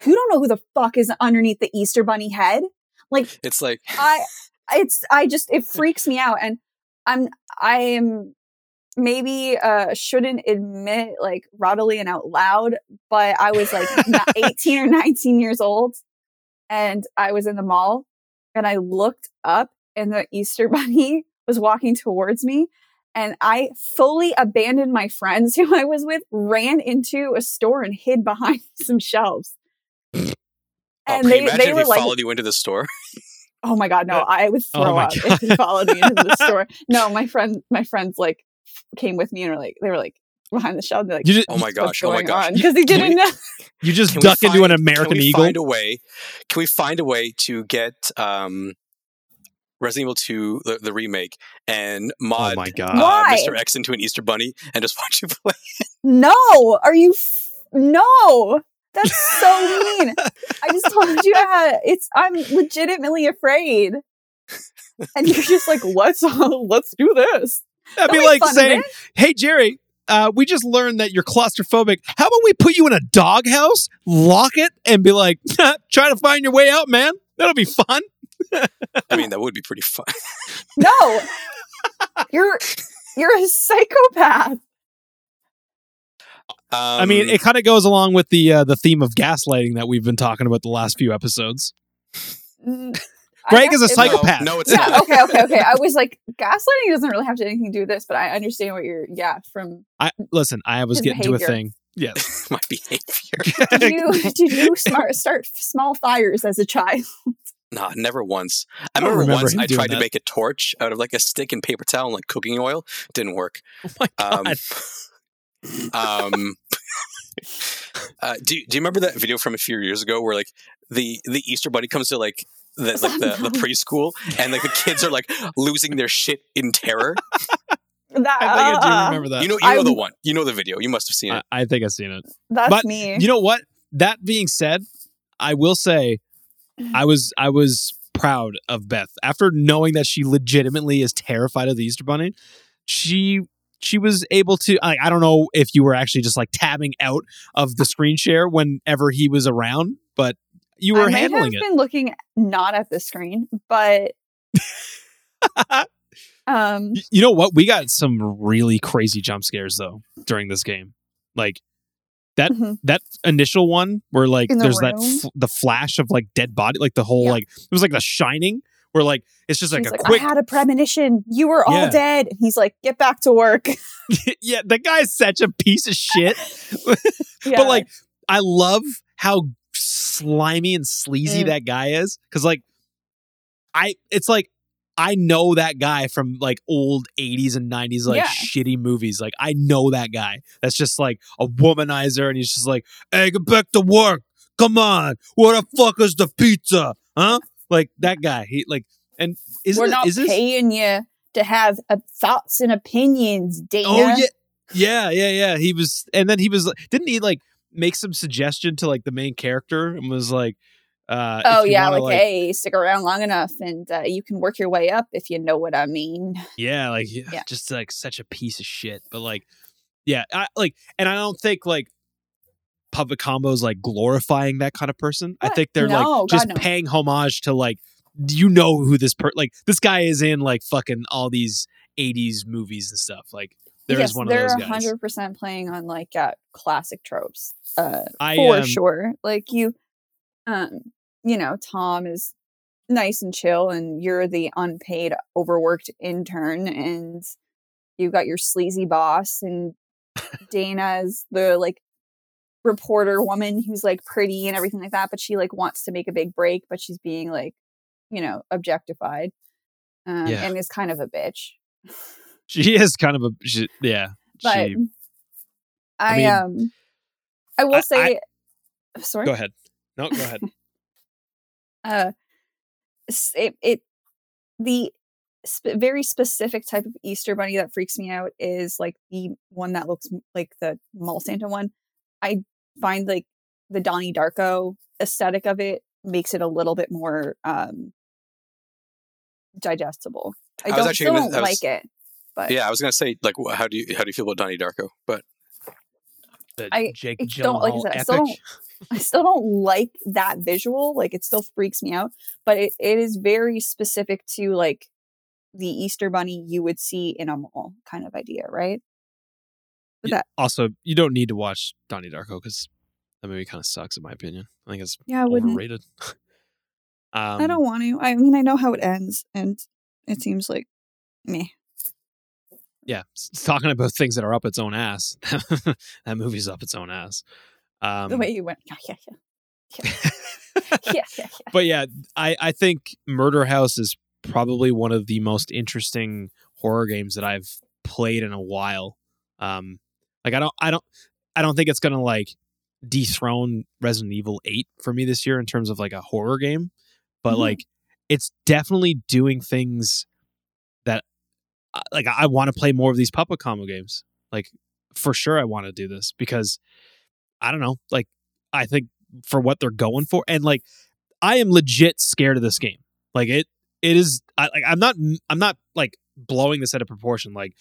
Who don't know who the fuck is underneath the easter bunny head? Like It's like I <laughs> it's I just it freaks me out and I'm I am maybe uh shouldn't admit like readily and out loud, but I was like <laughs> 18 or 19 years old and I was in the mall and I looked up and the Easter <laughs> bunny was walking towards me and I fully abandoned my friends <laughs> who I was with, ran into a store and hid behind <laughs> some shelves. oh, And can they, imagine they if were he like, followed you into the store? <laughs> Oh my god, no! I would Oh throw my up if he followed me into the store. No, my friend, my friends like came with me and were like, they were like behind the shelf. They're like, just Oh my "What's gosh! Oh my gosh! Because he didn't know. you just Can we duck into an find- American can we Eagle. Find a way. Can we find a way to get um, Resident Evil 2, the, the remake, and mod oh my uh, god! Why? Mr. X into an Easter Bunny and just <laughs> watch you play? No, are you? F- no, that's so mean. I just <laughs> told you how it's. I'm legitimately afraid, and you're just like, let's <laughs> let's do this. That'd be Don't make like fun saying, it. "Hey Jerry, uh, we just learned that you're claustrophobic. How about we put you in a doghouse, lock it, and be like, try to find your way out, man. That'll be fun." I mean, that would be pretty fun. <laughs> No, you're you're a psychopath. I mean, Um, it kind of goes along with the uh, the theme of gaslighting that we've been talking about the last few episodes. Greg is a it- no, psychopath. No, it's yeah not. okay okay okay i was <laughs> like gaslighting doesn't really have to anything to do with this but i understand what you're yeah from I listen. I was His getting to a thing. Yes. <laughs> My behavior. did you did you smart start small fires as a child Nah, never once. I I remember, remember once I doing tried to make a torch out of like a stick and paper towel and like cooking oil. Didn't work. oh my god. <laughs> Um, um, <laughs> uh, do, do you remember that video from a few years ago where like the the Easter Bunny comes to like the like the, the preschool and like the kids are like losing their shit in terror? <laughs> that I think I do uh, remember that. You know, you know the one. You know the video. You must have seen it. I, I think I've seen it. that's but me You know what? That being said, I will say I was I was proud of Beth after knowing that she legitimately is terrified of the Easter Bunny. She she was able to. I, I don't know if you were actually just like tabbing out of the screen share whenever he was around, but you were I handling have it. been looking not at the screen, but <laughs> um, you know what? We got some really crazy jump scares though during this game. Like that mhm. that initial one where like the there's that f- the flash of like dead body, like the whole Yeah. like it was like the shining where like it's just like a like, quick I had a premonition. You were all Yeah. dead. And he's like, get back to work. <laughs> <laughs> yeah, the guy's such a piece of shit. <laughs> Yeah. But like, I love how slimy and sleazy Mm. that guy is. Cause like, I, it's like, I know that guy from like old 80s and 90s, like Yeah. shitty movies. Like, I know that guy. That's just like a womanizer. And he's just like, hey, get back to work. Come on. Where the fuck is the pizza? Huh? Like that guy. He like, and isn't we're it- not is this, paying you to have uh, thoughts and opinions, Dana. Oh yeah, yeah, yeah, yeah. He was, and then he was. Didn't he like make some suggestion to like the main character and was like, uh, Oh yeah, wanna, like, hey, stick around long enough, and uh, you can work your way up if you know what I mean. yeah, like yeah, just like such a piece of shit. But like, yeah, I like, and I don't think like Puppet Combo's like glorifying that kind of person. I think they're No, like just God, no. paying homage to like you know who this per like this guy is in like fucking all these 80s movies and stuff like there is yes, one of they're those guys hundred percent playing on like uh, classic tropes, uh, I, for um, sure. Like you, um, you know, Tom is nice and chill, and you're the unpaid, overworked intern, and you got your sleazy boss, and Dana's the like reporter woman who's like pretty and everything like that, but she like wants to make a big break, but she's being like, you know, objectified, um, Yeah. and is kind of a bitch. <laughs> she is kind of a she, yeah but she, I, mean, um I will I- say sorry go ahead no go ahead <laughs> uh it, it the sp- very specific type of Easter bunny that freaks me out is like the one that looks like the mall Santa one. I find like the Donnie Darko aesthetic of it makes it a little bit more um digestible. I I don't actually still gonna- I was- like it, but Yeah, I was gonna say like, how do you how do you feel about Donnie Darko? But the I- Jake I don't- like I said, I still don't- I still don't like that visual. Like it still freaks me out, but it, it is very specific to like the Easter bunny you would see in a mall kind of idea, right? Yeah, that- also, you don't need to watch Donnie Darko because that movie kind of sucks, in my opinion. I think it's Yeah, I wouldn't. overrated. <laughs> um, I don't want to. I mean, I know how it ends, and it seems like me. Yeah, s- talking about things that are up its own ass. <laughs> that movie's up its own ass. Um, the way you went, yeah, yeah, yeah, <laughs> yeah, yeah, yeah. but yeah, I I think Murder House is probably one of the most interesting horror games that I've played in a while. Um, like I don't I don't I don't think it's gonna like dethrone Resident Evil Eight for me this year in terms of like a horror game, but Mhm. like it's definitely doing things like I want to play more of these puppet combo games. Like for sure, I want to do this because I don't know. Like I think for what they're going for, and like I am legit scared of this game. Like it, it is. I, like I'm not. I'm not like blowing this out of proportion. Like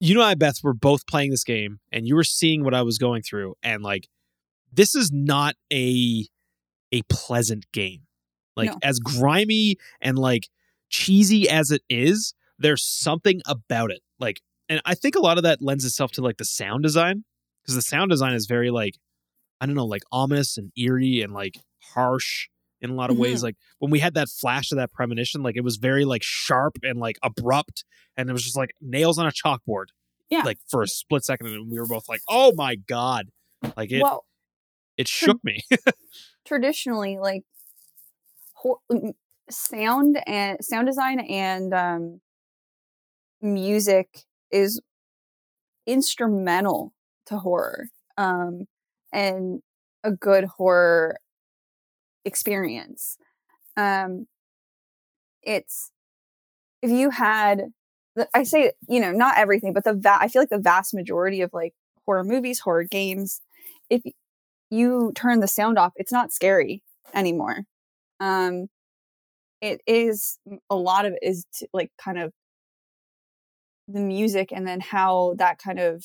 you and I, Beth, were both playing this game, and you were seeing what I was going through, and like this is not a a pleasant game. Like No. as grimy and like cheesy as it is, there's something about it. Like, and I think a lot of that lends itself to like the sound design because the sound design is very like I don't know, like ominous and eerie and like harsh in a lot of ways. Like when we had that flash of that premonition, like it was very like sharp and like abrupt, and it was just like nails on a chalkboard. Yeah. Like for a split second, and we were both like, "Oh my god!" Like it, well, it shook me. <laughs> traditionally, like hor- m- sound and sound design and um, music is instrumental to horror um, and a good horror experience. Um, it's if you had, I say you know not everything, but the va- I feel like the vast majority of like horror movies, horror games, if you turn the sound off, it's not scary anymore. Um, it is a lot of it is like kind of the music and then how that kind of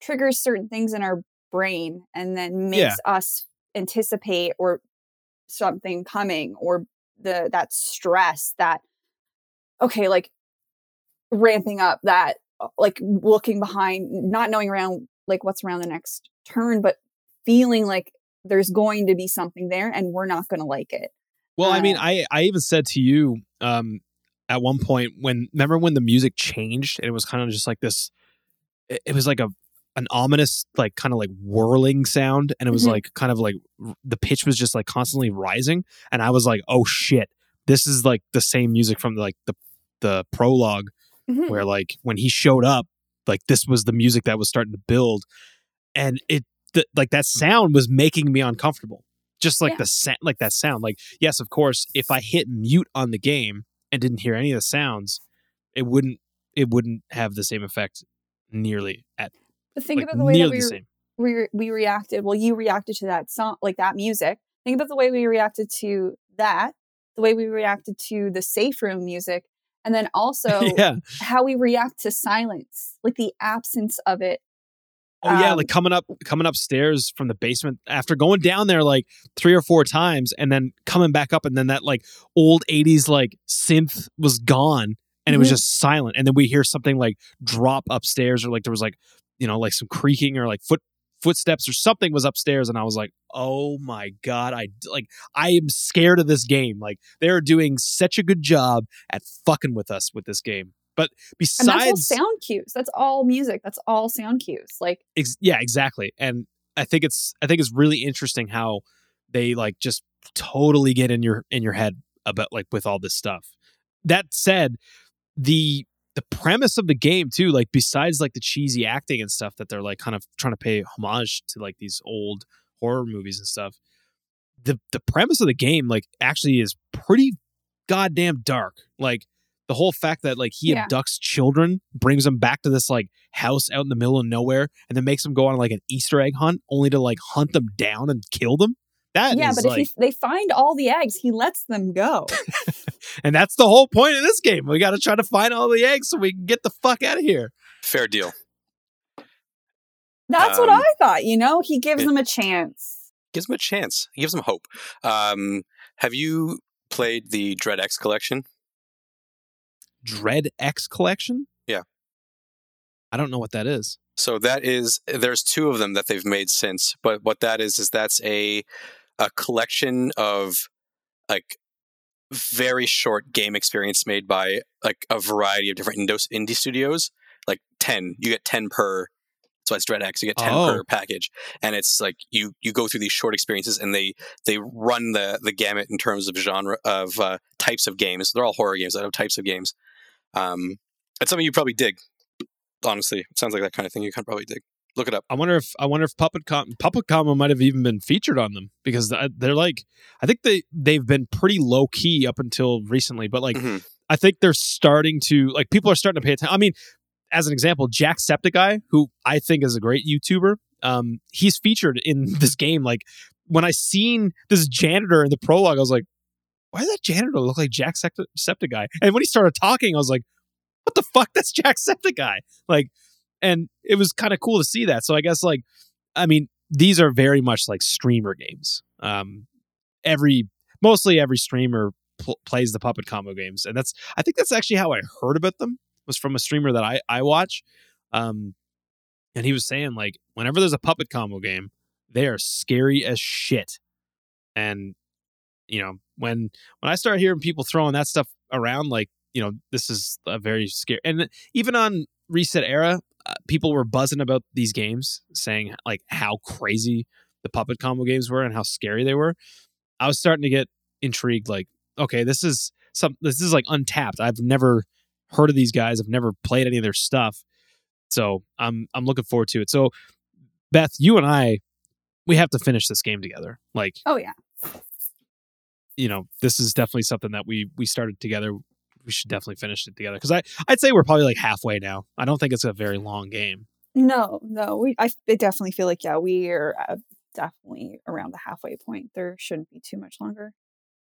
triggers certain things in our brain and then makes Yeah. us anticipate or something coming or the that stress that okay like ramping up that uh, like looking behind not knowing around like what's around the next turn but feeling like there's going to be something there and we're not going to like it Well, I mean, Uh, I I even said to you um at one point when remember when the music changed and it was kind of just like this it, it was like a an ominous like kind of like whirling sound and it was Mhm. like kind of like r- the pitch was just like constantly rising and I was like, "Oh shit. This is like the same music from like the the prologue Mhm. where like when he showed up, like this was the music that was starting to build, and it the, like that sound was making me uncomfortable. Just like Yeah. the sa- like that sound. Like yes, of course, if I hit mute on the game and didn't hear any of the sounds, it wouldn't it wouldn't have the same effect nearly at but think like about the way that we we re- we reacted well you reacted to that song like that music think about the way we reacted to that the way we reacted to the safe room music and then <laughs> also yeah. how we react to silence like the absence of it Oh yeah, Um, like coming up coming upstairs from the basement after going down there like three or four times and then coming back up and then that like old 80s like synth was gone and it was Mhm. just silent and then we hear something like drop upstairs or like there was like you know like some creaking or like foot footsteps or something was upstairs and I was like, "Oh my god, I like I am scared of this game. Like they're doing such a good job at fucking with us with this game." But and that's all besides sound cues that's all music that's all sound cues like Ex- yeah, exactly. And I think it's I think it's really interesting how they like just totally get in your in your head about like with all this stuff. That said, the the premise of the game too, like besides like the cheesy acting and stuff that they're like kind of trying to pay homage to like these old horror movies and stuff. The the premise of the game like actually is pretty goddamn dark. Like the whole fact that like he Yeah. abducts children, brings them back to this like house out in the middle of nowhere, and then makes them go on like an Easter egg hunt, only to like hunt them down and kill them. That yeah is, but like, if he, they find all the eggs he lets them go <laughs> and that's the whole point of this game. We got to try to find all the eggs so we can get the fuck out of here. Fair deal. that's what Um, i thought you know he gives yeah. them a chance Gives them a chance. He gives them hope. Um, have you played the Dread X collection? Dread X collection. Yeah. I don't know what that is. So that is there's two of them that they've made since, but what that is is that's a a collection of like very short game experience made by like a variety of different indie studios. Like ten, you get ten per. So it's Dread X. You get ten Oh. per package, and it's like you you go through these short experiences, and they they run the the gamut in terms of genre of uh, types of games. They're all horror games that have types of games. Um, it's something you probably dig. Honestly, it sounds like that kind of thing you can probably dig. Look it up. I wonder if I wonder if Puppet Com Puppet Combo might have even been featured on them because they're like I think they they've been pretty low key up until recently, but like Mhm. I think they're starting to like people are starting to pay attention. I mean, as an example, Jack Septiceye, who I think is a great YouTuber, um, he's featured in <laughs> this game. Like when I seen this janitor in the prologue, I was like, why does that janitor look like Jack Sept- Septiceye? And when he started talking, I was like, what the fuck? That's Jack Septiceye. Like, and it was kind of cool to see that. So I guess like, I mean, these are very much like streamer games. Um, every mostly every streamer pl- plays the puppet combo games, and that's I think that's actually how I heard about them was from a streamer that I I watch. Um, and he was saying like whenever there's a puppet combo game, they are scary as shit. And you know when when I start hearing people throwing that stuff around, like you know this is a very scary. And even on ResetEra, uh, people were buzzing about these games, saying like how crazy the puppet combo games were and how scary they were. I was starting to get intrigued. Like, okay, this is some this is like untapped. I've never heard of these guys. I've never played any of their stuff. So I'm I'm looking forward to it. So Beth, you and I, we have to finish this game together. Like, oh yeah you know, this is definitely something that we we started together. We should definitely finish it together because I I'd say we're probably like halfway now. I don't think it's a very long game. No, no, we. I, I definitely feel like yeah, we are uh, definitely around the halfway point. There shouldn't be too much longer.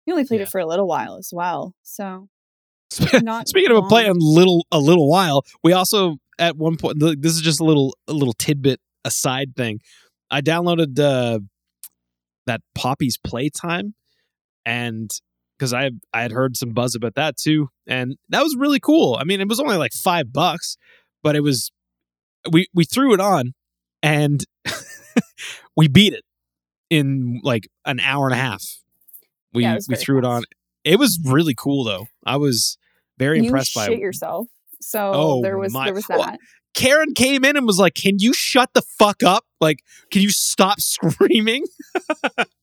We only played Yeah. it for a little while as well. So not Speaking of a long. play a little a little while, we also at one point this is just a little a little tidbit aside thing. I downloaded uh, that Poppy's Playtime, and because I I had heard some buzz about that too, and that was really cool. I mean, it was only like five bucks, but it was we we threw it on, and <laughs> we beat it in like an hour and a half. We Yeah, we threw it on. It was really cool though. I was very you impressed shit by yourself. So Oh, there was my- there was Well, that. Karen came in and was like, "Can you shut the fuck up? Like, can you stop <laughs> screaming?" <laughs>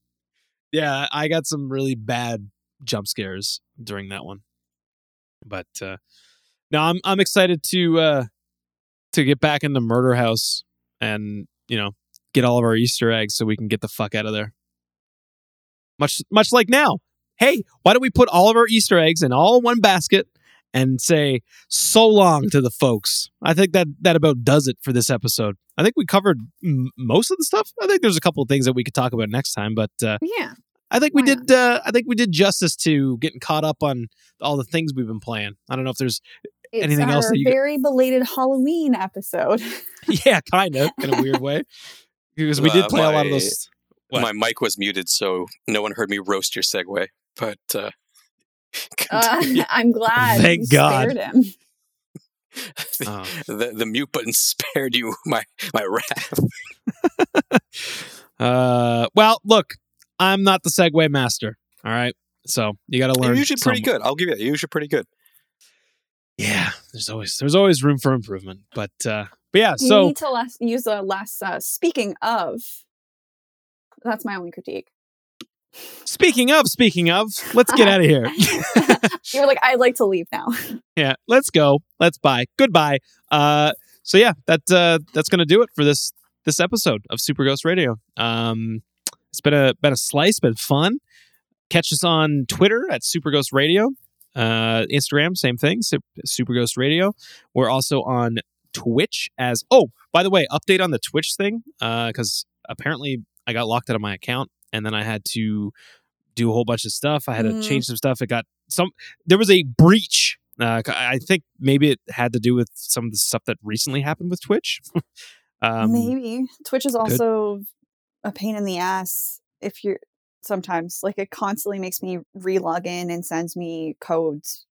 yeah, I got some really bad jump scares during that one. But uh no, I'm I'm excited to uh to get back into Murder House and, you know, get all of our Easter eggs so we can get the fuck out of there. Much much like now. Hey, why don't we put all of our Easter eggs in all one basket and say so long to the folks. I think that that about does it for this episode. I think we covered m- most of the stuff. I think there's a couple of things that we could talk about next time, but uh, Yeah. I think we Why did. Uh, I think we did justice to getting caught up on all the things we've been playing. I don't know if there's, It's Anything our else that you- very belated Halloween episode. <laughs> yeah, kind of in a weird way, because we did Uh, play a lot of those. What? My mic was muted, so no one heard me roast your segue. But uh, <laughs> <laughs> I'm glad. Thank you God. spared him. <laughs> Oh. the the mute button spared you my my wrath. Uh, well, look, I'm not the segue master. All right, so you got to learn. You're usually pretty some- good. I'll give you that. You're usually pretty good. Yeah, there's always there's always room for improvement, but uh, but yeah. you So need to less, use a less. Uh, speaking of, that's my only critique. Speaking of speaking of, let's get out of here. <laughs> you were like, I'd like to leave now. <laughs> yeah, let's go. Let's bye. Goodbye. Uh, so yeah, that uh, that's gonna do it for this this episode of Super Ghost Radio. Um, it's been a been a slice, been fun. Catch us on Twitter at Super Ghost Radio. Uh, Instagram, same thing, Super Ghost Radio. We're also on Twitch as oh, by the way, update on the Twitch thing because apparently I got locked out of my account and then I had to do a whole bunch of stuff. I had to Mm. change some stuff. It got some. There was a breach. Uh, I think maybe it had to do with some of the stuff that recently happened with Twitch. <laughs> um, Maybe Twitch is also a pain in the ass if you're sometimes like it constantly makes me re-log in and sends me codes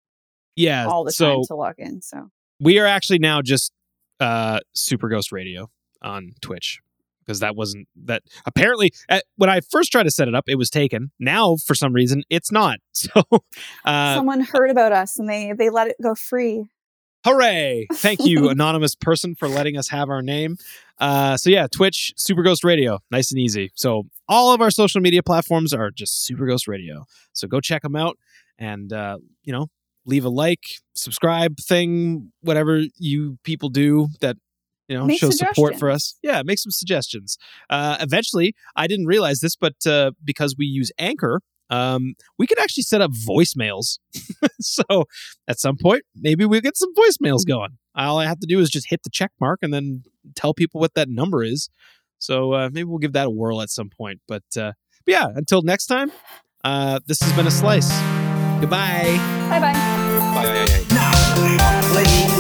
yeah. all the so time to log in. So we are actually now just uh super ghost radio on twitch because that wasn't that apparently at, when i first tried to set it up it was taken. Now for some reason it's not. <laughs> So uh someone heard about us and they they let it go free. hooray! Thank you <laughs> anonymous person for letting us have our name. Uh so yeah twitch super ghost radio nice and easy. So all of our social media platforms are just super ghost radio. So go check them out and uh you know leave a like subscribe thing whatever you people do that you know Make show support for us yeah make some suggestions uh eventually i didn't realize this but uh because we use anchor um we could actually set up voicemails so at some point maybe we'll get some voicemails going all i have to do is just hit the check mark and then tell people what that number is so uh, maybe we'll give that a whirl at some point but uh but yeah until next time uh this has been a slice goodbye Bye bye. Bye. Now, playing